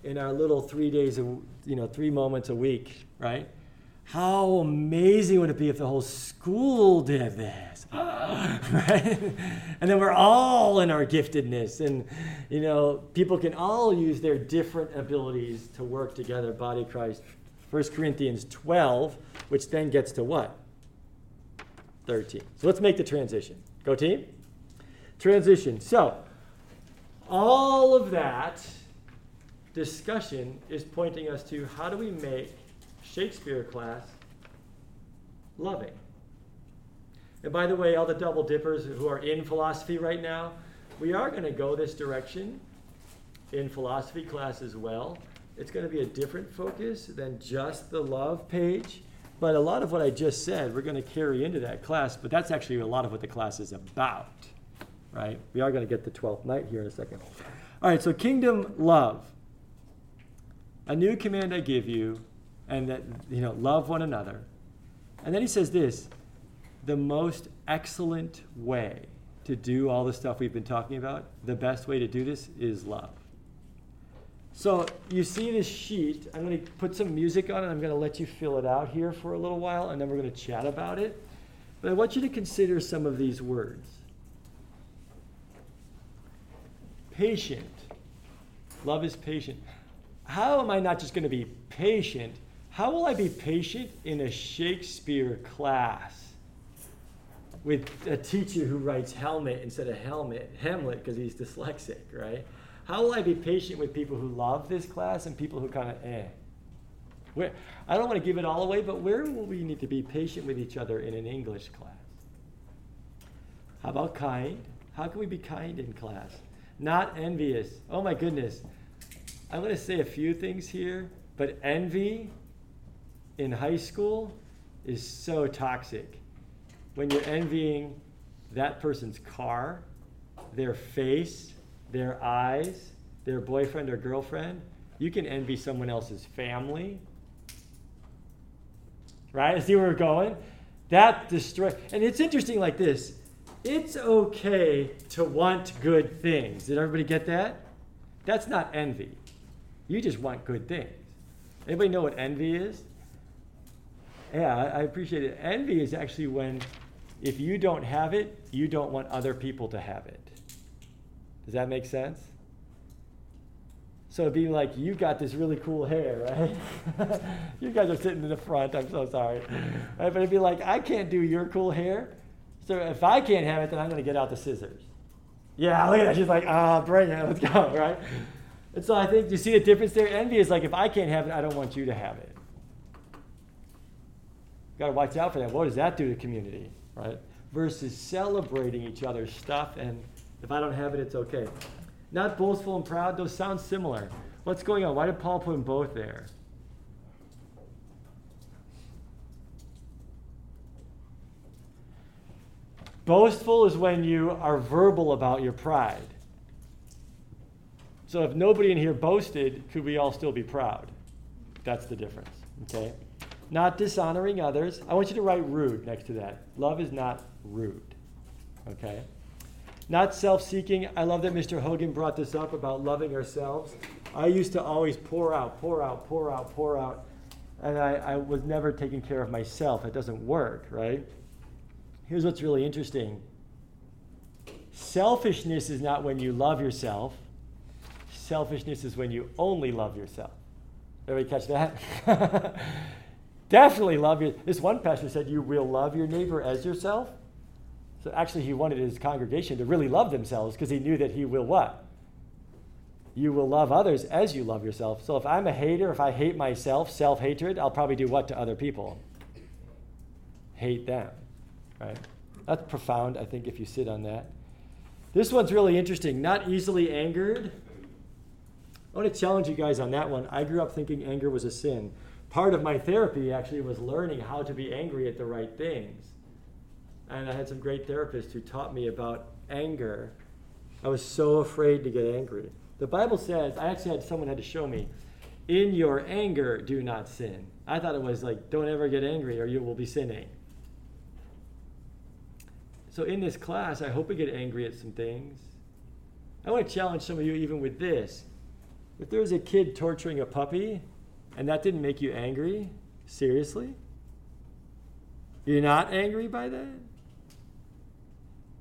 in our little three days, a, you know, three moments a week, right? How amazing would it be if the whole school did this, right? And then we're all in our giftedness, and you know, people can all use their different abilities to work together, body Christ. 1 Corinthians 12, which then gets to what? 13. So let's make the transition. Go team. Transition. So, all of that discussion is pointing us to how do we make Shakespeare class loving? And by the way, all the double dippers who are in philosophy right now, we are going to go this direction in philosophy class as well. It's going to be a different focus than just the love page. But a lot of what I just said, we're going to carry into that class, but that's actually a lot of what the class is about, right? We are going to get the 12th night here in a second. All right, so kingdom love. A new command I give you, and that, you know, love one another. And then he says this the most excellent way to do all the stuff we've been talking about, the best way to do this is love. So you see this sheet. I'm going to put some music on it. I'm going to let you fill it out here for a little while, and then we're going to chat about it. But I want you to consider some of these words patient. Love is patient. How am I not just going to be patient? How will I be patient in a Shakespeare class with a teacher who writes helmet instead of helmet, Hamlet, because he's dyslexic, right? How will I be patient with people who love this class and people who kind of eh? Where, I don't want to give it all away, but where will we need to be patient with each other in an English class? How about kind? How can we be kind in class? Not envious. Oh my goodness. I'm going to say a few things here, but envy in high school is so toxic. When you're envying that person's car, their face, their eyes, their boyfriend or girlfriend. You can envy someone else's family. Right? See where we're going? That destroy and it's interesting like this. It's okay to want good things. Did everybody get that? That's not envy. You just want good things. Anybody know what envy is? Yeah, I appreciate it. Envy is actually when if you don't have it, you don't want other people to have it. Does that make sense? So it'd be like, you've got this really cool hair, right? you guys are sitting in the front, I'm so sorry. Right? But it'd be like, I can't do your cool hair. So if I can't have it, then I'm going to get out the scissors. Yeah, look at that. She's like, ah, oh, bring it, let's go, right? And so I think, you see the difference there? Envy is like, if I can't have it, I don't want you to have it. Got to watch out for that. What does that do to community, right? Versus celebrating each other's stuff and if I don't have it, it's okay. Not boastful and proud, those sound similar. What's going on? Why did Paul put them both there? Boastful is when you are verbal about your pride. So if nobody in here boasted, could we all still be proud? That's the difference, okay? Not dishonoring others. I want you to write rude next to that. Love is not rude, okay? Not self seeking. I love that Mr. Hogan brought this up about loving ourselves. I used to always pour out, pour out, pour out, pour out. And I, I was never taking care of myself. It doesn't work, right? Here's what's really interesting selfishness is not when you love yourself, selfishness is when you only love yourself. Everybody catch that? Definitely love your. This one pastor said, You will love your neighbor as yourself. So actually, he wanted his congregation to really love themselves because he knew that he will what? You will love others as you love yourself. So if I'm a hater, if I hate myself, self hatred, I'll probably do what to other people? Hate them, right? That's profound, I think, if you sit on that. This one's really interesting. Not easily angered. I want to challenge you guys on that one. I grew up thinking anger was a sin. Part of my therapy actually was learning how to be angry at the right things. And I had some great therapists who taught me about anger. I was so afraid to get angry. The Bible says, I actually had someone had to show me, in your anger, do not sin. I thought it was like, don't ever get angry or you will be sinning. So in this class, I hope we get angry at some things. I want to challenge some of you even with this. If there was a kid torturing a puppy and that didn't make you angry, seriously? You're not angry by that?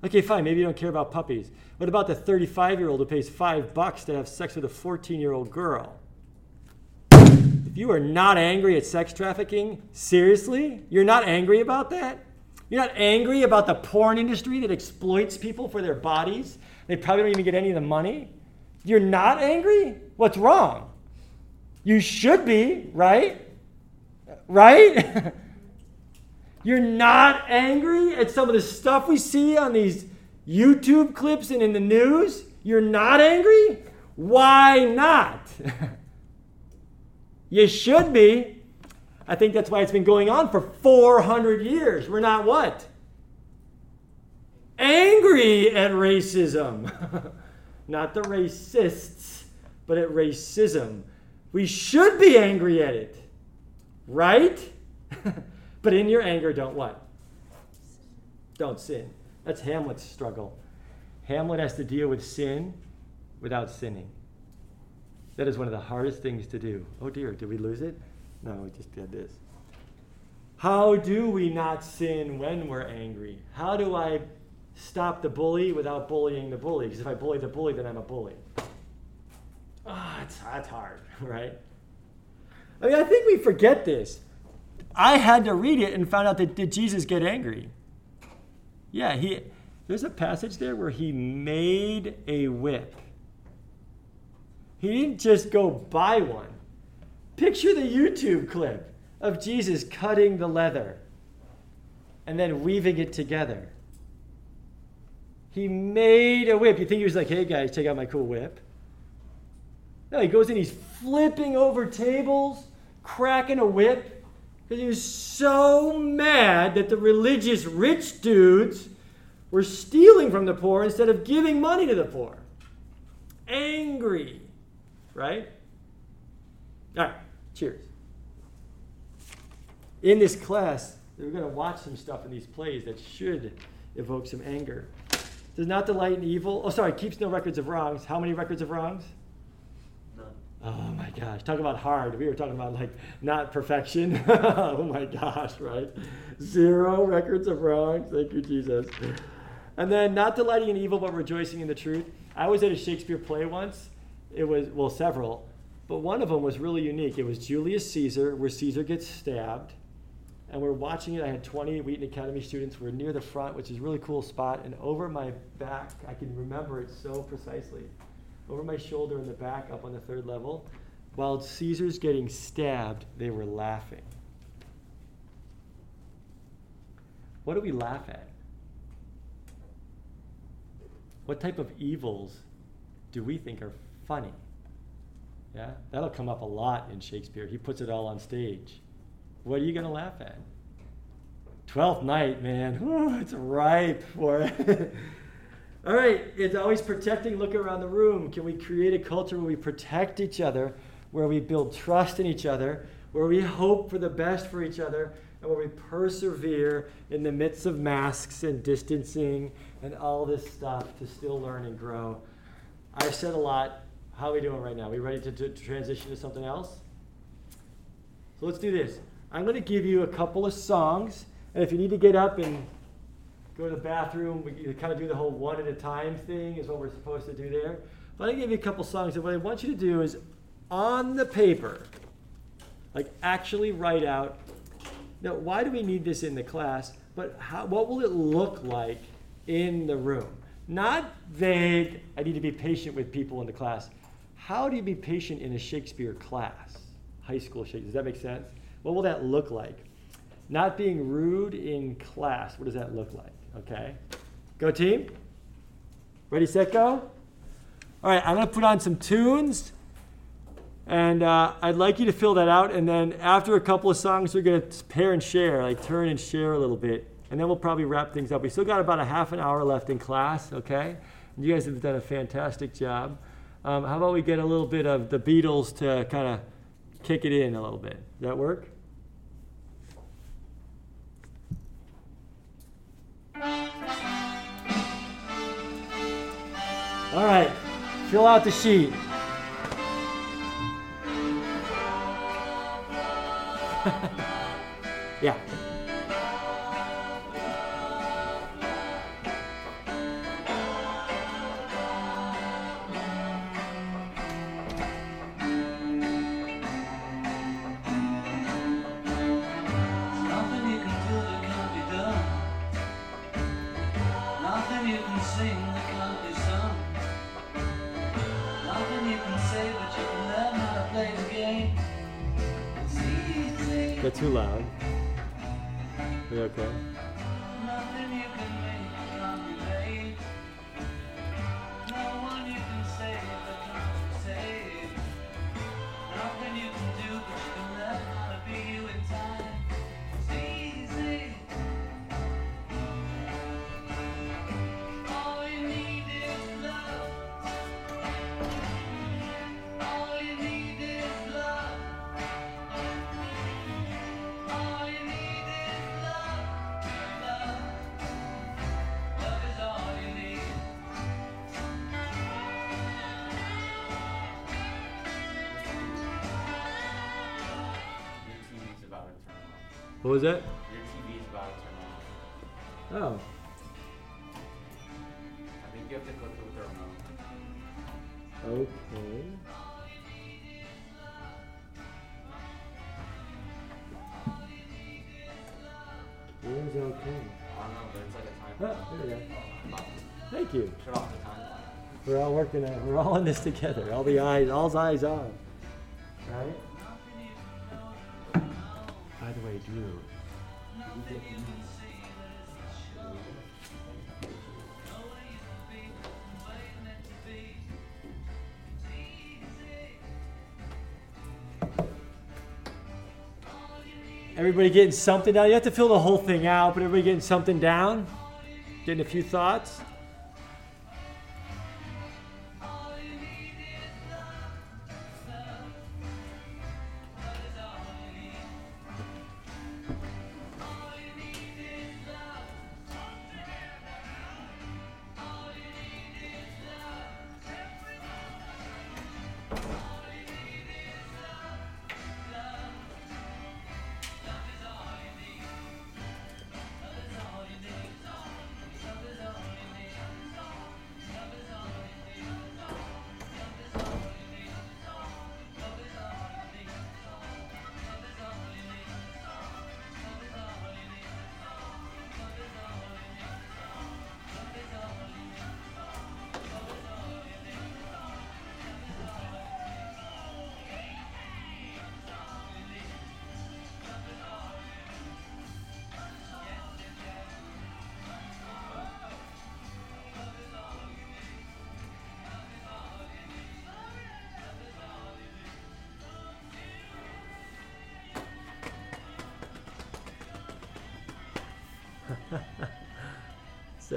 Okay, fine, maybe you don't care about puppies. What about the 35 year old who pays five bucks to have sex with a 14 year old girl? If you are not angry at sex trafficking, seriously? You're not angry about that? You're not angry about the porn industry that exploits people for their bodies? They probably don't even get any of the money? You're not angry? What's wrong? You should be, right? Right? You're not angry at some of the stuff we see on these YouTube clips and in the news? You're not angry? Why not? you should be. I think that's why it's been going on for 400 years. We're not what? Angry at racism. not the racists, but at racism. We should be angry at it. Right? But in your anger, don't what? Don't sin. That's Hamlet's struggle. Hamlet has to deal with sin without sinning. That is one of the hardest things to do. Oh dear, did we lose it? No, we just did this. How do we not sin when we're angry? How do I stop the bully without bullying the bully? Because if I bully the bully, then I'm a bully. Oh, that's hard, right? I mean, I think we forget this. I had to read it and found out that did Jesus get angry? Yeah, he there's a passage there where he made a whip. He didn't just go buy one. Picture the YouTube clip of Jesus cutting the leather and then weaving it together. He made a whip. You think he was like, hey guys, check out my cool whip? No, he goes in, he's flipping over tables, cracking a whip because he was so mad that the religious rich dudes were stealing from the poor instead of giving money to the poor. Angry, right? All right, cheers. In this class, we're going to watch some stuff in these plays that should evoke some anger. Does not delight in evil. Oh, sorry, keeps no records of wrongs. How many records of wrongs? Oh my gosh, talk about hard. We were talking about like not perfection. oh my gosh, right? Zero records of wrongs. Thank you, Jesus. And then not delighting in evil, but rejoicing in the truth. I was at a Shakespeare play once. It was, well, several, but one of them was really unique. It was Julius Caesar, where Caesar gets stabbed. And we're watching it. I had 20 Wheaton Academy students. We're near the front, which is a really cool spot. And over my back, I can remember it so precisely over my shoulder in the back up on the third level. While Caesar's getting stabbed, they were laughing. What do we laugh at? What type of evils do we think are funny? Yeah, that'll come up a lot in Shakespeare. He puts it all on stage. What are you going to laugh at? Twelfth night, man. Ooh, it's ripe for it. All right, it's always protecting. Look around the room. Can we create a culture where we protect each other, where we build trust in each other, where we hope for the best for each other, and where we persevere in the midst of masks and distancing and all this stuff to still learn and grow? I've said a lot. How are we doing right now? We ready to, to transition to something else? So let's do this. I'm going to give you a couple of songs, and if you need to get up and go to the bathroom. We kind of do the whole one at a time thing, is what we're supposed to do there. But I give you a couple songs, and what I want you to do is on the paper, like actually write out. Now, why do we need this in the class? But how, what will it look like in the room? Not vague, I need to be patient with people in the class. How do you be patient in a Shakespeare class? High school Shakespeare, does that make sense? What will that look like? Not being rude in class, what does that look like? Okay. Go team. Ready, set, go. All right, I'm going to put on some tunes. And uh, I'd like you to fill that out. And then after a couple of songs, we're going to pair and share, like turn and share a little bit. And then we'll probably wrap things up. We still got about a half an hour left in class, okay? And you guys have done a fantastic job. Um, how about we get a little bit of the Beatles to kind of kick it in a little bit? Does that work? All right. Fill out the sheet. yeah. What was that? Your TV's about to turn off. Oh. I think you have to click it with the remote. Okay. Where's okay? I don't know, but it's like a time. Oh, there we go. Oh, Thank you. Shut off the timeline. We're all working on we're all in this together. All the eyes, all's eyes on. Right? Email? Everybody getting something down? You have to fill the whole thing out, but everybody getting something down? Getting a few thoughts?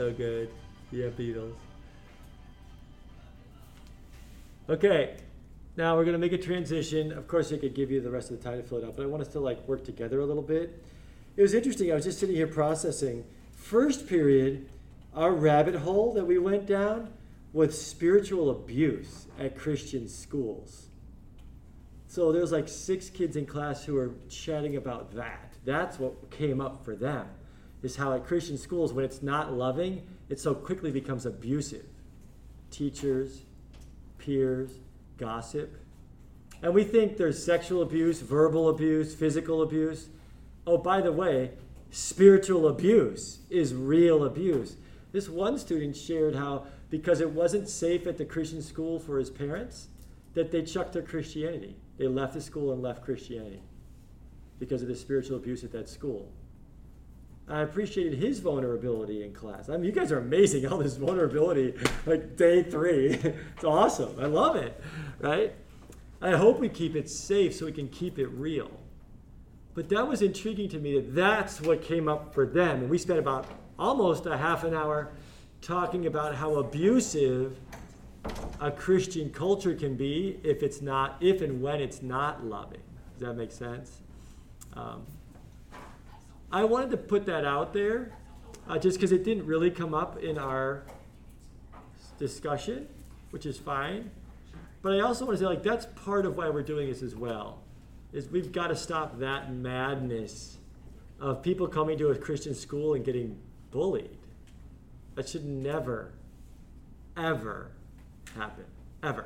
So good. Yeah, Beatles. Okay, now we're gonna make a transition. Of course, I could give you the rest of the time to fill it out, but I want us to like work together a little bit. It was interesting. I was just sitting here processing. First period, our rabbit hole that we went down was spiritual abuse at Christian schools. So there's like six kids in class who are chatting about that. That's what came up for them. Is how at Christian schools, when it's not loving, it so quickly becomes abusive. Teachers, peers, gossip. And we think there's sexual abuse, verbal abuse, physical abuse. Oh, by the way, spiritual abuse is real abuse. This one student shared how, because it wasn't safe at the Christian school for his parents, that they chucked their Christianity. They left the school and left Christianity because of the spiritual abuse at that school. I appreciated his vulnerability in class. I mean, you guys are amazing. All this vulnerability, like day three. it's awesome. I love it, right? I hope we keep it safe so we can keep it real. But that was intriguing to me that that's what came up for them. And we spent about almost a half an hour talking about how abusive a Christian culture can be if it's not, if and when it's not loving. Does that make sense? Um, I wanted to put that out there uh, just because it didn't really come up in our discussion. which is fine. But I also want to say, like, that's part of why we're doing this as well. Is we've got to stop that madness of people coming to a Christian school and getting bullied. That should never, ever happen. Ever.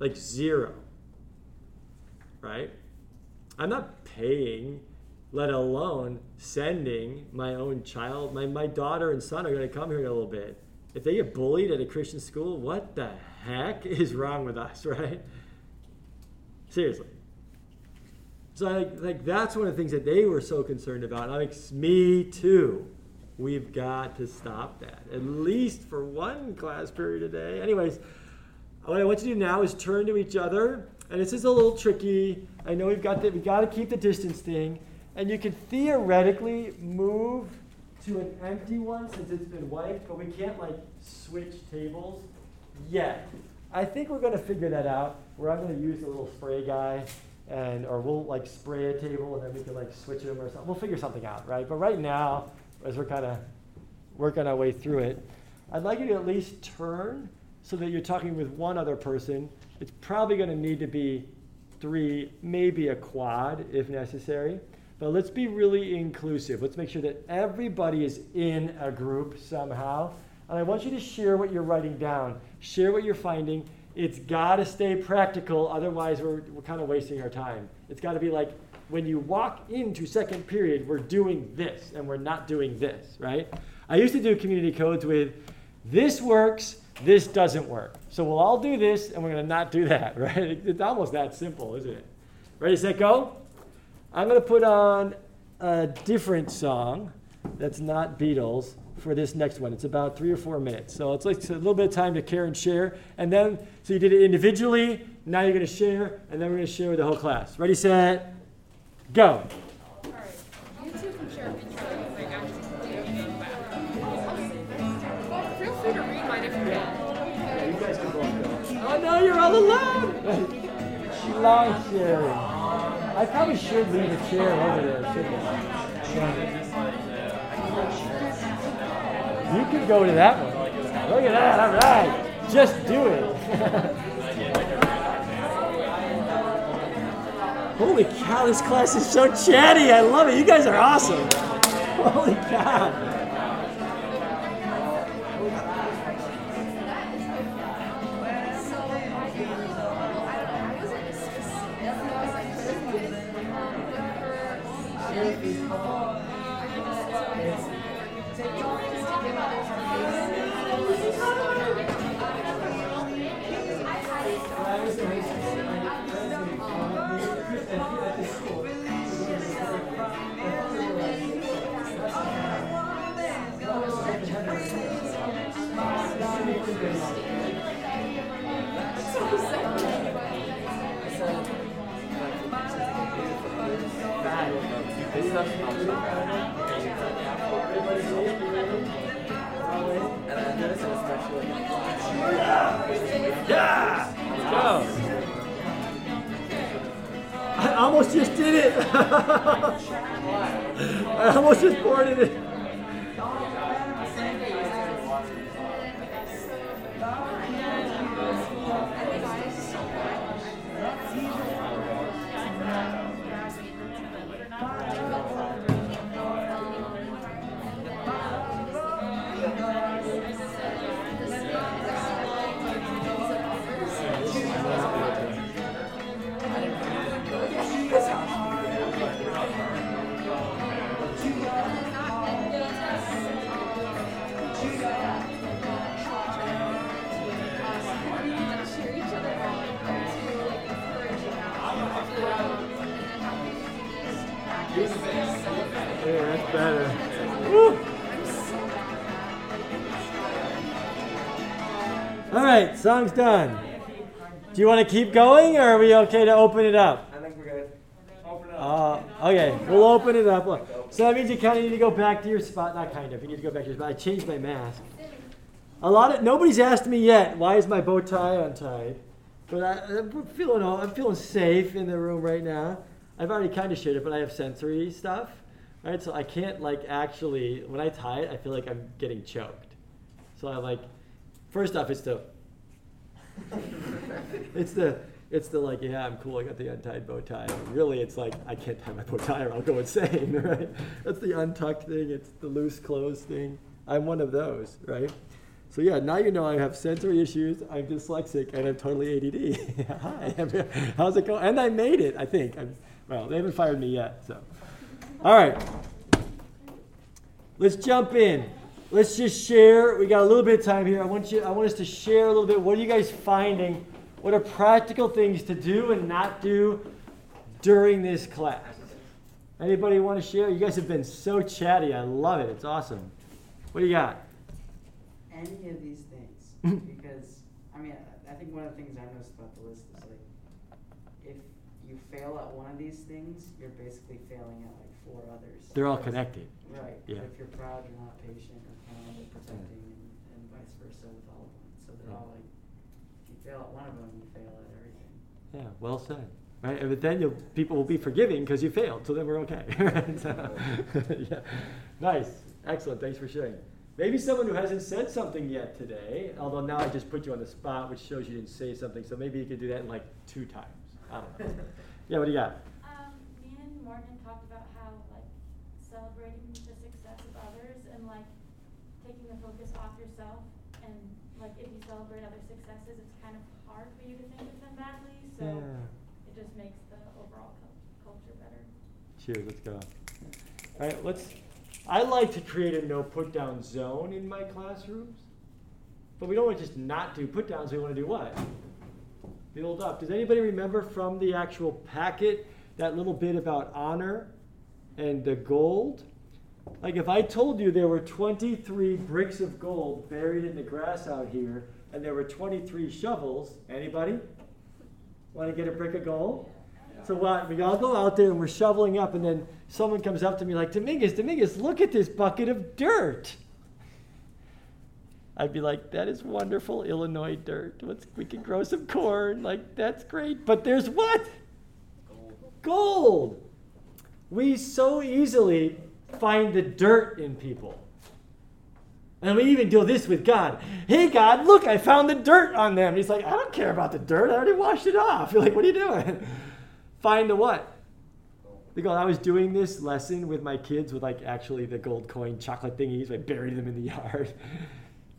Like zero. Right? I'm not paying, let alone sending my own child. My, my daughter and son are going to come here in a little bit. If they get bullied at a Christian school, what the heck is wrong with us, right? Seriously. So like, like that's one of the things that they were so concerned about. I'm like, me too. We've got to stop that at least for one class period a day. Anyways, what I want you to do now is turn to each other, and this is a little tricky. I know we've got the, we got to keep the distance thing, and you can theoretically move to an empty one since it's been wiped, but we can't like switch tables yet. I think we're going to figure that out. Where I'm going to use a little spray guy and or we'll like spray a table and then we can like switch them or something. We'll figure something out, right? But right now, as we're kind of working our way through it, I'd like you to at least turn so that you're talking with one other person. It's probably going to need to be three, maybe a quad if necessary. But let's be really inclusive. Let's make sure that everybody is in a group somehow. And I want you to share what you're writing down, share what you're finding. It's got to stay practical, otherwise, we're, we're kind of wasting our time. It's got to be like when you walk into second period, we're doing this and we're not doing this, right? I used to do community codes with this works, this doesn't work. So we'll all do this and we're going to not do that, right? It's almost that simple, isn't it? Ready, to set, go? I'm going to put on a different song that's not Beatles for this next one. It's about three or four minutes. So it's like a little bit of time to care and share. And then, so you did it individually, now you're going to share, and then we're going to share with the whole class. Ready, set, go. Alright, you two can share each other, like actually in the back. Well, feel free to read mine if you Yeah, you guys can both go. Oh no, you're all alone! Long sharing. I probably should leave a chair over there, shouldn't I? You could go to that one. Look at that, all right. Just do it. Holy cow, this class is so chatty. I love it. You guys are awesome. Holy cow. Better. Woo. All right, song's done. Do you want to keep going, or are we okay to open it up? I think we're good. Open Uh, okay, we'll open it up. So that means you kind of need to go back to your spot. Not kind of. You need to go back to your spot. I changed my mask. A lot of nobody's asked me yet. Why is my bow tie untied? But I, I'm feeling all, I'm feeling safe in the room right now. I've already kind of shared it, but I have sensory stuff, right? So I can't like actually when I tie it, I feel like I'm getting choked. So I like, first off, it's to it's the it's the like, yeah, I'm cool. I got the untied bow tie. Really, it's like I can't tie my bow tie or I'll go insane, right? That's the untucked thing. It's the loose clothes thing. I'm one of those, right? So yeah, now you know I have sensory issues. I'm dyslexic and I'm totally ADD. Hi, how's it going? And I made it. I think. I'm, well, they haven't fired me yet. So, all right. Let's jump in. Let's just share. We got a little bit of time here. I want you. I want us to share a little bit. What are you guys finding? What are practical things to do and not do during this class? Anybody want to share? You guys have been so chatty. I love it. It's awesome. What do you got? Any of these things, because I mean, I, think one of the things I noticed about the list is like, if you fail at one of these things, you're basically failing at four others. They're all connected. Right. Yeah. If you're proud, you're not patient or kind or protecting, and, and vice versa with all of them. So they're all like, if you fail at one of them, you fail at everything. Yeah, well said. Right, but then you'll, people will be forgiving because you failed, so then we're okay. Right? So, yeah. Nice, excellent. Thanks for sharing. Maybe someone who hasn't said something yet today, although now I just put you on the spot, which shows you didn't say something. So maybe you could do that in like two times. I don't know. yeah, what do you got? Um, me and Morgan talked about how like celebrating the success of others and like taking the focus off yourself and like if you celebrate other successes, it's kind of hard for you to think of them badly. So Yeah. it just makes the overall cul- culture better. Cheers. Let's go. All right, let's. I like to create a no put down zone in my classrooms, but we don't want to just not do put downs. We want to do what? Build up. Does anybody remember from the actual packet that little bit about honor and the gold? Like if I told you there were 23 bricks of gold buried in the grass out here, and there were 23 shovels, anybody want to get a brick of gold? So what, we all go out there and we're shoveling up, and then someone comes up to me like, Dominguez, Dominguez, look at this bucket of dirt. I'd be like, that is wonderful Illinois dirt. Let's, we can grow some corn. Like, that's great. But there's what? Gold. Gold. We so easily find the dirt in people. And we even do this with God. Hey, God, look, I found the dirt on them. He's like, I don't care about the dirt. I already washed it off. You're like, what are you doing? Find the what? The gold. I was doing this lesson with my kids with like actually the gold coin chocolate thingies. I buried them in the yard,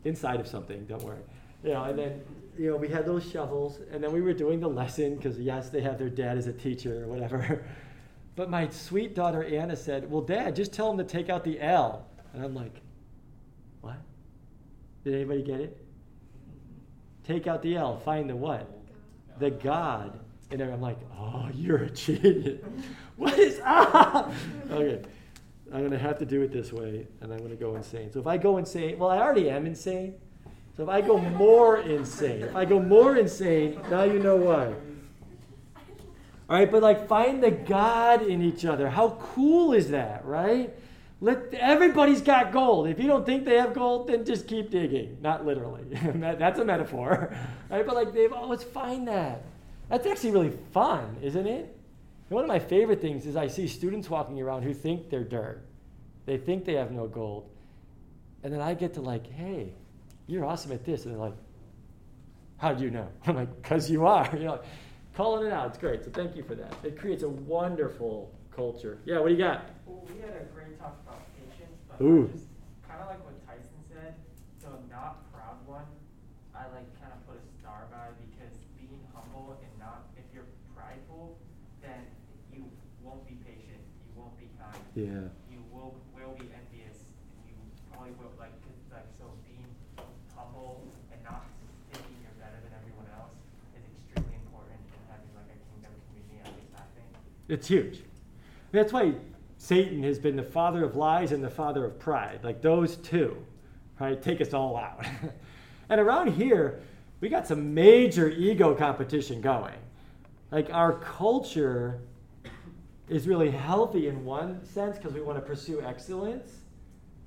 inside of something. Don't worry. You know, and then you know we had those shovels, and then we were doing the lesson because yes, they have their dad as a teacher or whatever. But my sweet daughter Anna said, "Well, Dad, just tell them to take out the L." And I'm like, "What? Did anybody get it? Take out the L. Find the what? The God." And I'm like, "Oh, you're a genius. what is ah?" Okay, I'm gonna have to do it this way, and I'm gonna go insane. So if I go insane, well, I already am insane. So if I go more insane, if I go more insane, now you know why. All right, but like find the God in each other. How cool is that, right? Let everybody's got gold. If you don't think they have gold, then just keep digging. Not literally. That's a metaphor, right? But like they've always find that. That's actually really fun, isn't it? And one of my favorite things is I see students walking around who think they're dirt. They think they have no gold. And then I get to like, hey, you're awesome at this. And they're like, how do you know? I'm like, because you are. You know, calling it out. It's great. So thank you for that. It creates a wonderful culture. Yeah, what do you got? Well, we talk about patience, but Ooh. I just kind of like what Tyson said. The not proud one, I like kind of put a star by because being humble and not, if you're prideful, then you won't be patient, you won't be kind. Yeah. You will will be envious, and you probably will like like so being humble and not thinking you're better than everyone else is extremely important in having like a kingdom community. At least I think. It's huge. That's why Satan has been the father of lies and the father of pride. Like those two, right, take us all out. and around here, we got some major ego competition going. Like our culture is really healthy in one sense because we want to pursue excellence,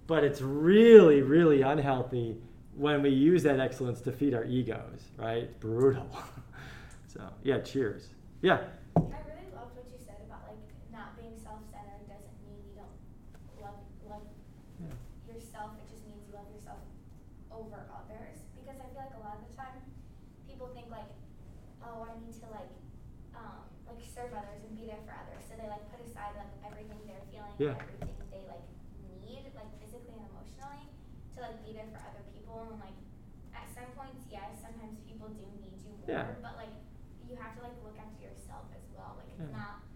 but it's really, really unhealthy when we use that excellence to feed our egos, right? Brutal. so, yeah, cheers. Yeah. I really loved what you said about like not being self-centered doesn't mean you don't love love yourself. It just means you love yourself over others. Because I feel like a lot of the time, people think like, oh, I need to like, um, like serve others and be there for others. So they like put aside like everything Yeah. everything they like need, like physically and emotionally, to like be there for other people. And like, at some points, yes, sometimes people do need you more, Yeah. but like, you have to like look after yourself as well. Like, it's Yeah. not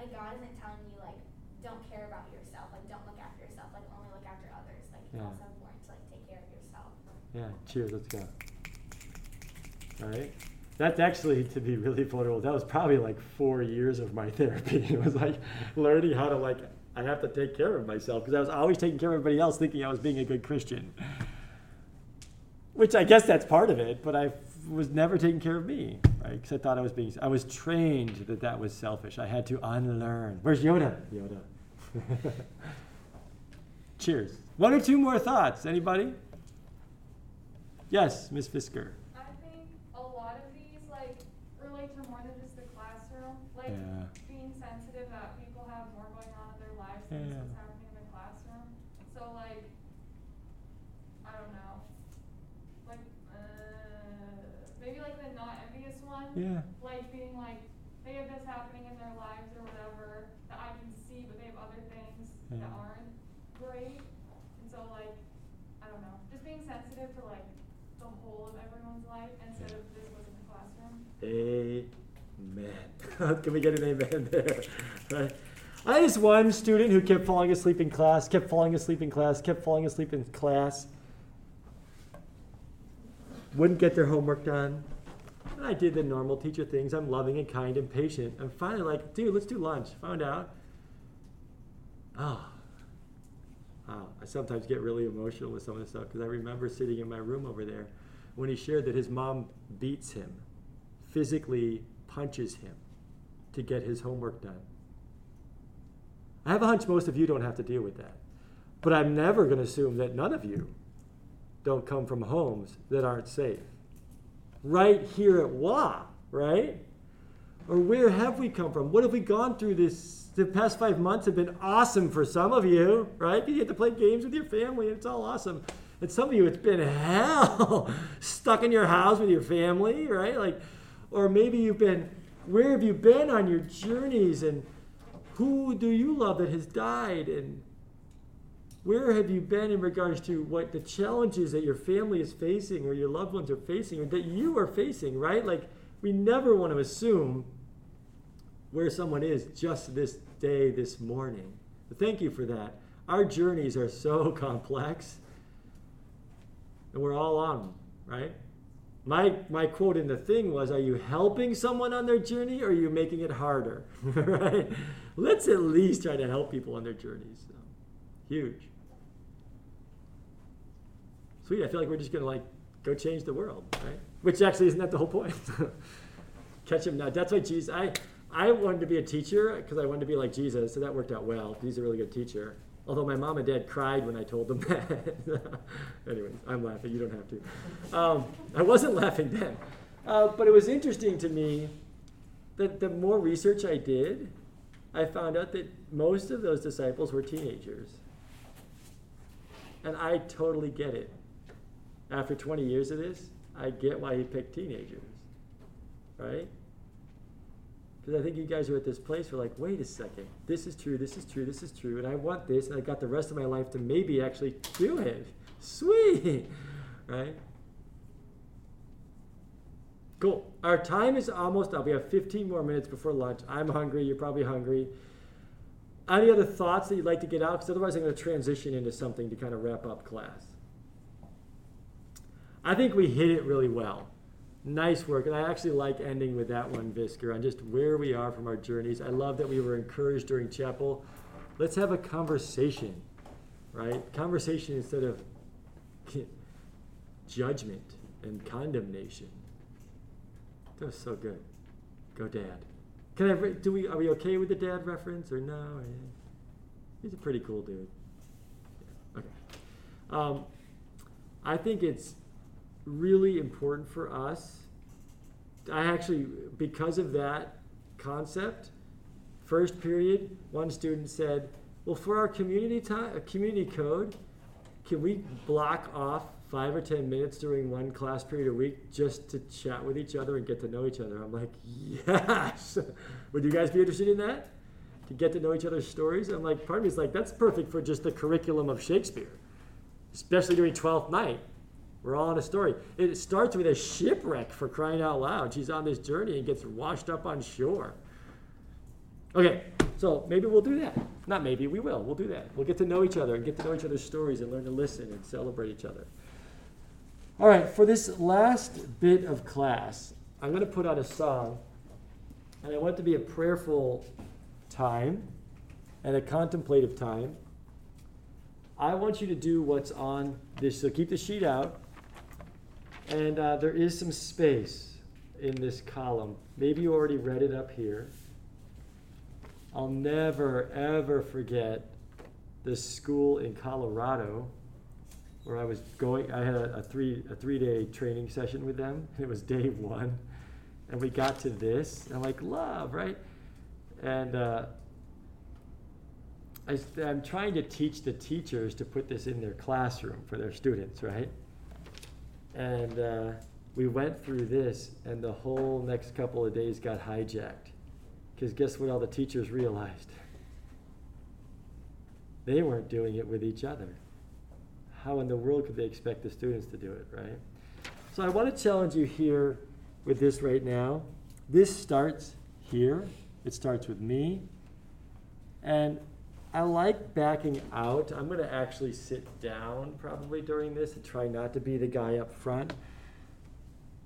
like God isn't telling you like don't care about yourself, like don't look after yourself, like only look after others. Like it's Yeah. also important to like take care of yourself. Yeah, cheers, let's go. All right. That's actually, to be really vulnerable, that was probably like four years of my therapy. It was like learning how to, like, I have to take care of myself because I was always taking care of everybody else thinking I was being a good Christian. Which I guess that's part of it, but I was never taking care of me, right? Because I thought I was being, I was trained that that was selfish. I had to unlearn. Where's Yoda? Yoda. Cheers. One or two more thoughts. Anybody? Yes, Miss Fisker. I think a lot of these like relate to more than just the classroom. Like Yeah. being sensitive that people have more going on in their lives Yeah, than yeah. just what's happening in the classroom. So like, I don't know. Like, uh, maybe like the not envious one. Yeah. Like being like, they have this happening in their lives or whatever that I can see, but they have other things that Yeah. aren't great. And so like, I don't know, just being sensitive to like the whole of everyone's life instead of this was in the classroom. Amen. Can we get an amen there? Right. I had this one student who kept falling asleep in class, kept falling asleep in class, kept falling asleep in class. Wouldn't get their homework done. And I did the normal teacher things. I'm loving and kind and patient. I'm finally, like, dude, let's do lunch. Found out. Oh, wow. I sometimes get really emotional with some of this stuff because I remember sitting in my room over there when he shared that his mom beats him, physically punches him to get his homework done. I have a hunch most of you don't have to deal with that. But I'm never going to assume that none of you don't come from homes that aren't safe. Right here at WA, right? Or where have we come from? What have we gone through this? The past five months have been awesome for some of you, right? You get to play games with your family, and it's all awesome. And some of you, it's been hell. Stuck in your house with your family, right? Like, or maybe you've been, where have you been on your journeys? And who do you love that has died? And where have you been in regards to what the challenges that your family is facing or your loved ones are facing or that you are facing, right? Like, we never want to assume where someone is just this day, this morning. But thank you for that. Our journeys are so complex, and we're all on them, right? My, my quote in the thing was Are you helping someone on their journey or are you making it harder? right? Let's at least try to help people on their journeys. So, huge. Sweet, I feel like we're just going to like go change the world, right? Which actually isn't that the whole point? Catch him now. That's why Jesus, I, I wanted to be a teacher because I wanted to be like Jesus, so that worked out well. He's a really good teacher. Although my mom and dad cried when I told them that. Anyways, I'm laughing. You don't have to. Um, I wasn't laughing then. Uh, but it was interesting to me that the more research I did, I found out that most of those disciples were teenagers. And I totally get it. After 20 years of this, I get why he picked teenagers. Right? Because I think you guys are at this place where, like, wait a second, this is true, this is true, this is true, and I want this, and I got the rest of my life to maybe actually do it. Sweet! Right? Cool. Our time is almost up. We have 15 more minutes before lunch. I'm hungry. You're probably hungry. Any other thoughts that you'd like to get out? Because otherwise, I'm going to transition into something to kind of wrap up class. I think we hit it really well. Nice work. And I actually like ending with that one, Visker, on just where we are from our journeys. I love that we were encouraged during chapel. Let's have a conversation, right? Conversation instead of judgment and condemnation. That was so good. Go, Dad. Can I? Do we? Are we okay with the dad reference or no? He's a pretty cool dude. Okay. Um, I think it's really important for us. I actually, because of that concept, first period, one student said, "Well, for our community time, uh, community code, can we block off five or ten minutes during one class period a week just to chat with each other and get to know each other. I'm like, yes. Would you guys be interested in that? To get to know each other's stories? I'm like, part of me is like, that's perfect for just the curriculum of Shakespeare, especially during Twelfth Night. We're all in a story. It starts with a shipwreck for crying out loud. She's on this journey and gets washed up on shore. Okay, so maybe we'll do that. Not maybe, we will. We'll do that. We'll get to know each other and get to know each other's stories and learn to listen and celebrate each other. All right, for this last bit of class, I'm going to put on a song, and I want it to be a prayerful time and a contemplative time. I want you to do what's on this, so keep the sheet out. And uh, there is some space in this column. Maybe you already read it up here. I'll never, ever forget this school in Colorado where I was going. I had a, a three a three day training session with them. It was day one, and we got to this. And I'm like, love, right? And uh, I, I'm trying to teach the teachers to put this in their classroom for their students, right? And uh, we went through this, and the whole next couple of days got hijacked. Because guess what all the teachers realized? They weren't doing it with each other. How in the world could they expect the students to do it, right? So I want to challenge you here with this right now. This starts here, it starts with me. And I like backing out. I'm going to actually sit down probably during this and try not to be the guy up front.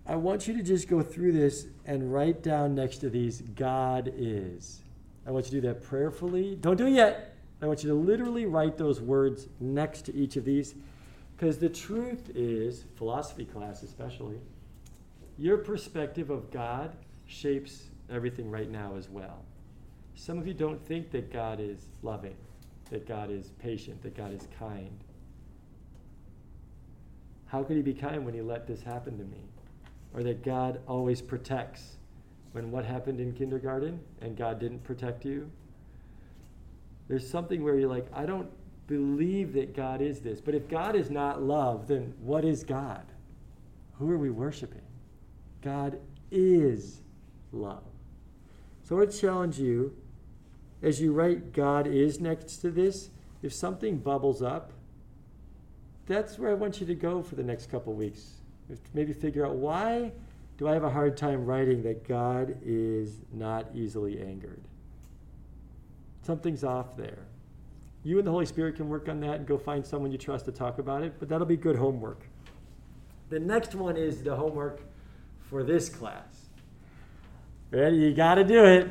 I want you to just go through this and write down next to these, God is. I want you to do that prayerfully. Don't do it yet. I want you to literally write those words next to each of these. Because the truth is, philosophy class especially, your perspective of God shapes everything right now as well. Some of you don't think that God is loving, that God is patient, that God is kind. How could He be kind when He let this happen to me? Or that God always protects when what happened in kindergarten and God didn't protect you? There's something where you're like, I don't believe that God is this. But if God is not love, then what is God? Who are we worshiping? God is love. So I would challenge you as you write God is next to this, if something bubbles up, that's where I want you to go for the next couple weeks. Maybe figure out why do I have a hard time writing that God is not easily angered? Something's off there. You and the Holy Spirit can work on that and go find someone you trust to talk about it, but that'll be good homework. The next one is the homework for this class. Ready? You got to do it.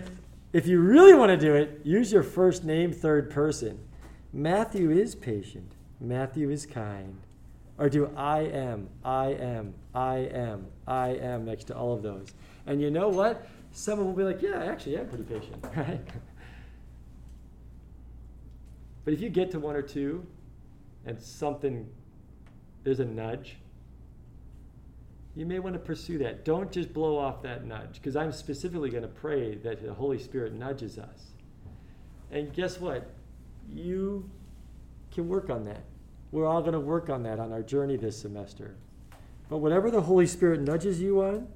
If you really want to do it, use your first name, third person. Matthew is patient. Matthew is kind. Or do I am, I am, I am, I am next to all of those. And you know what? Someone will be like, yeah, I actually am pretty patient, right? but if you get to one or two and something, there's a nudge, you may want to pursue that. Don't just blow off that nudge, because I'm specifically going to pray that the Holy Spirit nudges us. And guess what? You can work on that. We're all going to work on that on our journey this semester. But whatever the Holy Spirit nudges you on,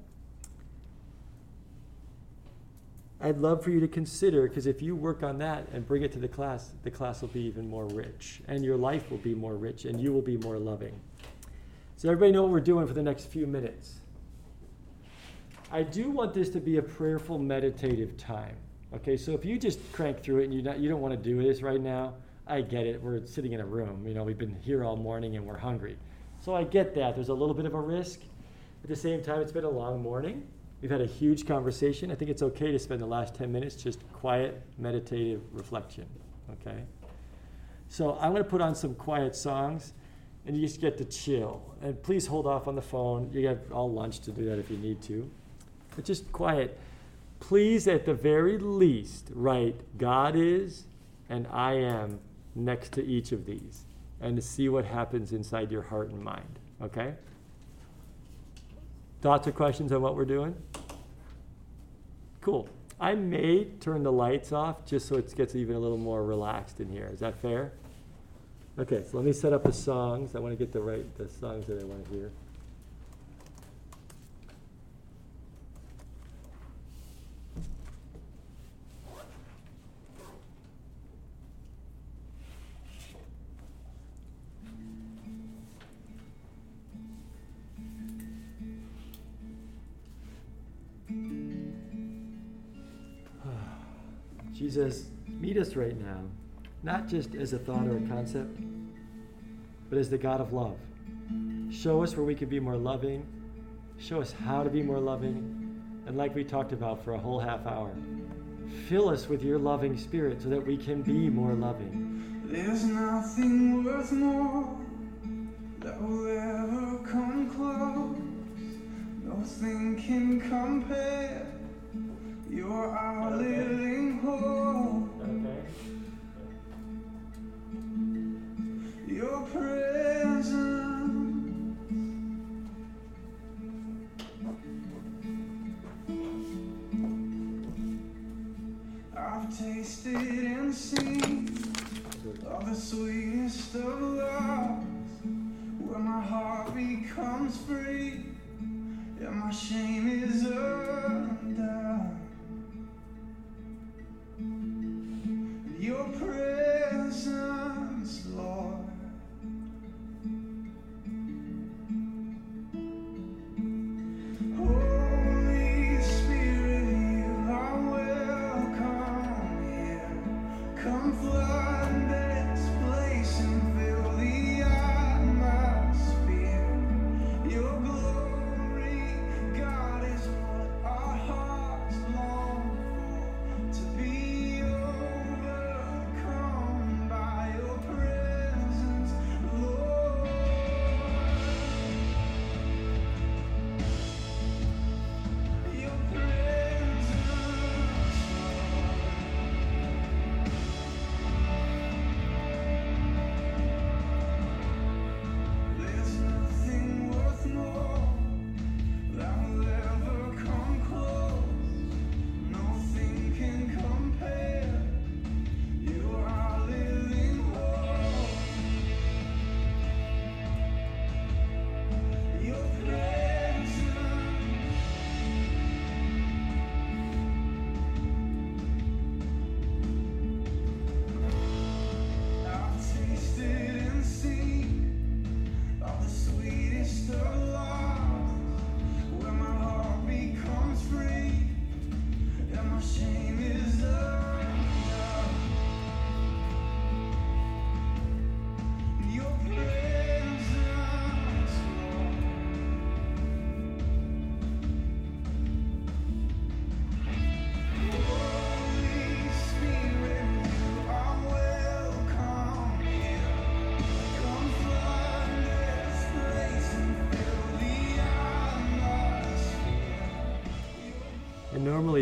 I'd love for you to consider because if you work on that and bring it to the class, the class will be even more rich, and your life will be more rich, and you will be more loving. So, everybody know what we're doing for the next few minutes. I do want this to be a prayerful, meditative time. Okay, so if you just crank through it and you you don't want to do this right now, I get it. We're sitting in a room. You know, we've been here all morning and we're hungry. So I get that. There's a little bit of a risk. At the same time, it's been a long morning. We've had a huge conversation. I think it's okay to spend the last 10 minutes just quiet, meditative reflection. Okay? So I'm going to put on some quiet songs and you just get to chill. And please hold off on the phone. You have all lunch to do that if you need to. But just quiet. Please, at the very least, write God is and I am next to each of these and to see what happens inside your heart and mind. Okay? Thoughts or questions on what we're doing? Cool. I may turn the lights off just so it gets even a little more relaxed in here. Is that fair? Okay, so let me set up the songs. I want to get the right the songs that I want to hear. Jesus, meet us right now, not just as a thought or a concept, but as the God of love. Show us where we can be more loving. Show us how to be more loving. And like we talked about for a whole half hour, fill us with your loving spirit so that we can be more loving. There's nothing worth more that will ever come close. Nothing can compare. You're our living hope. Tasted and seen all the sweetest of loves, where my heart becomes free and my shame is undone.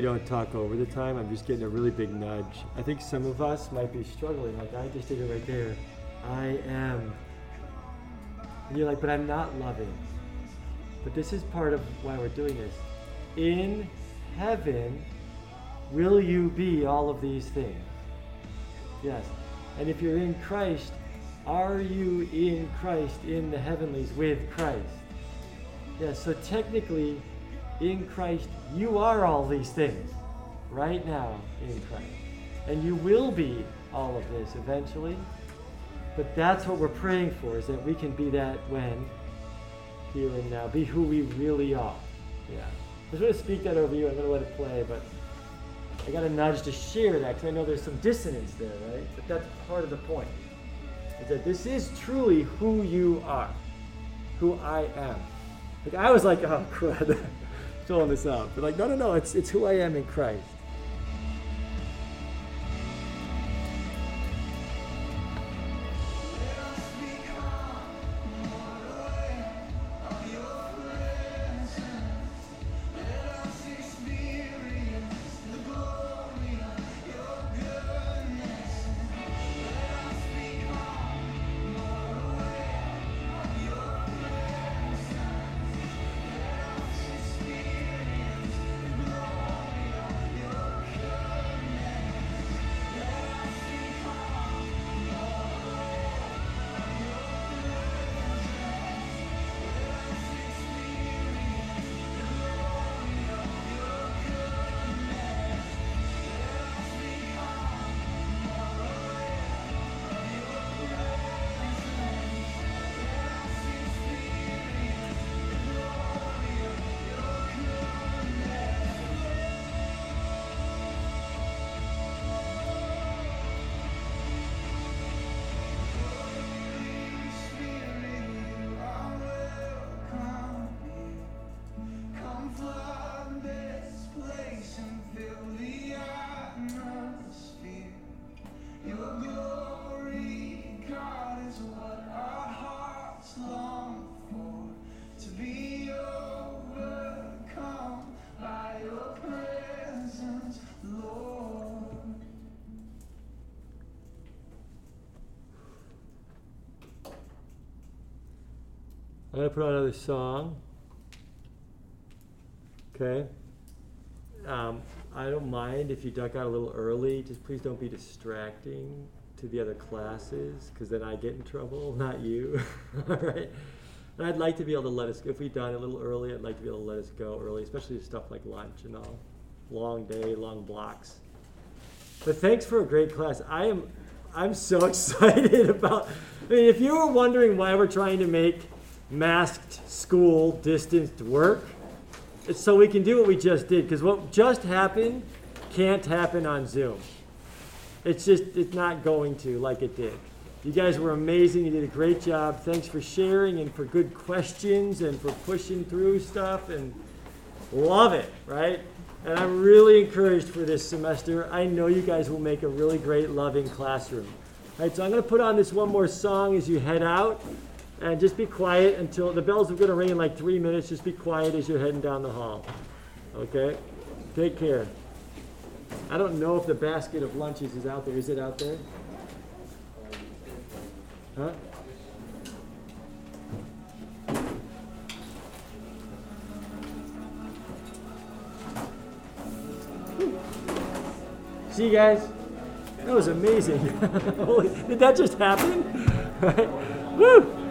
Normally don't talk over the time. I'm just getting a really big nudge. I think some of us might be struggling. Like I just did it right there. I am. And you're like, but I'm not loving. But this is part of why we're doing this. In heaven, will you be all of these things? Yes. And if you're in Christ, are you in Christ in the heavenlies with Christ? Yes, so technically, in Christ, you are all these things right now in Christ. And you will be all of this eventually. But that's what we're praying for, is that we can be that when, here and now, be who we really are. Yeah. I just want to speak that over you. I'm going to let it play, but I got a nudge to share that because I know there's some dissonance there, right? But that's part of the point. Is that this is truly who you are, who I am. Like I was like, oh crud, filling this out. But like, no, no, no, it's it's who I am in Christ. I'm gonna put on another song. Okay. Um, I don't mind if you duck out a little early. Just please don't be distracting to the other classes, because then I get in trouble, not you. All right. And I'd like to be able to let us, go. if we done a little early, I'd like to be able to let us go early, especially stuff like lunch and all. Long day, long blocks. But thanks for a great class. I am, I'm so excited about. I mean, if you were wondering why we're trying to make masked school distanced work, it's so we can do what we just did. Because what just happened can't happen on Zoom. It's just, it's not going to like it did. You guys were amazing. You did a great job. Thanks for sharing and for good questions and for pushing through stuff and love it, right? And I'm really encouraged for this semester. I know you guys will make a really great, loving classroom. All right, so I'm going to put on this one more song as you head out. And just be quiet until the bells are going to ring in like three minutes. Just be quiet as you're heading down the hall. Okay? Take care. I don't know if the basket of lunches is out there. Is it out there? Huh? See you guys. That was amazing. Holy, did that just happen? Right? Woo!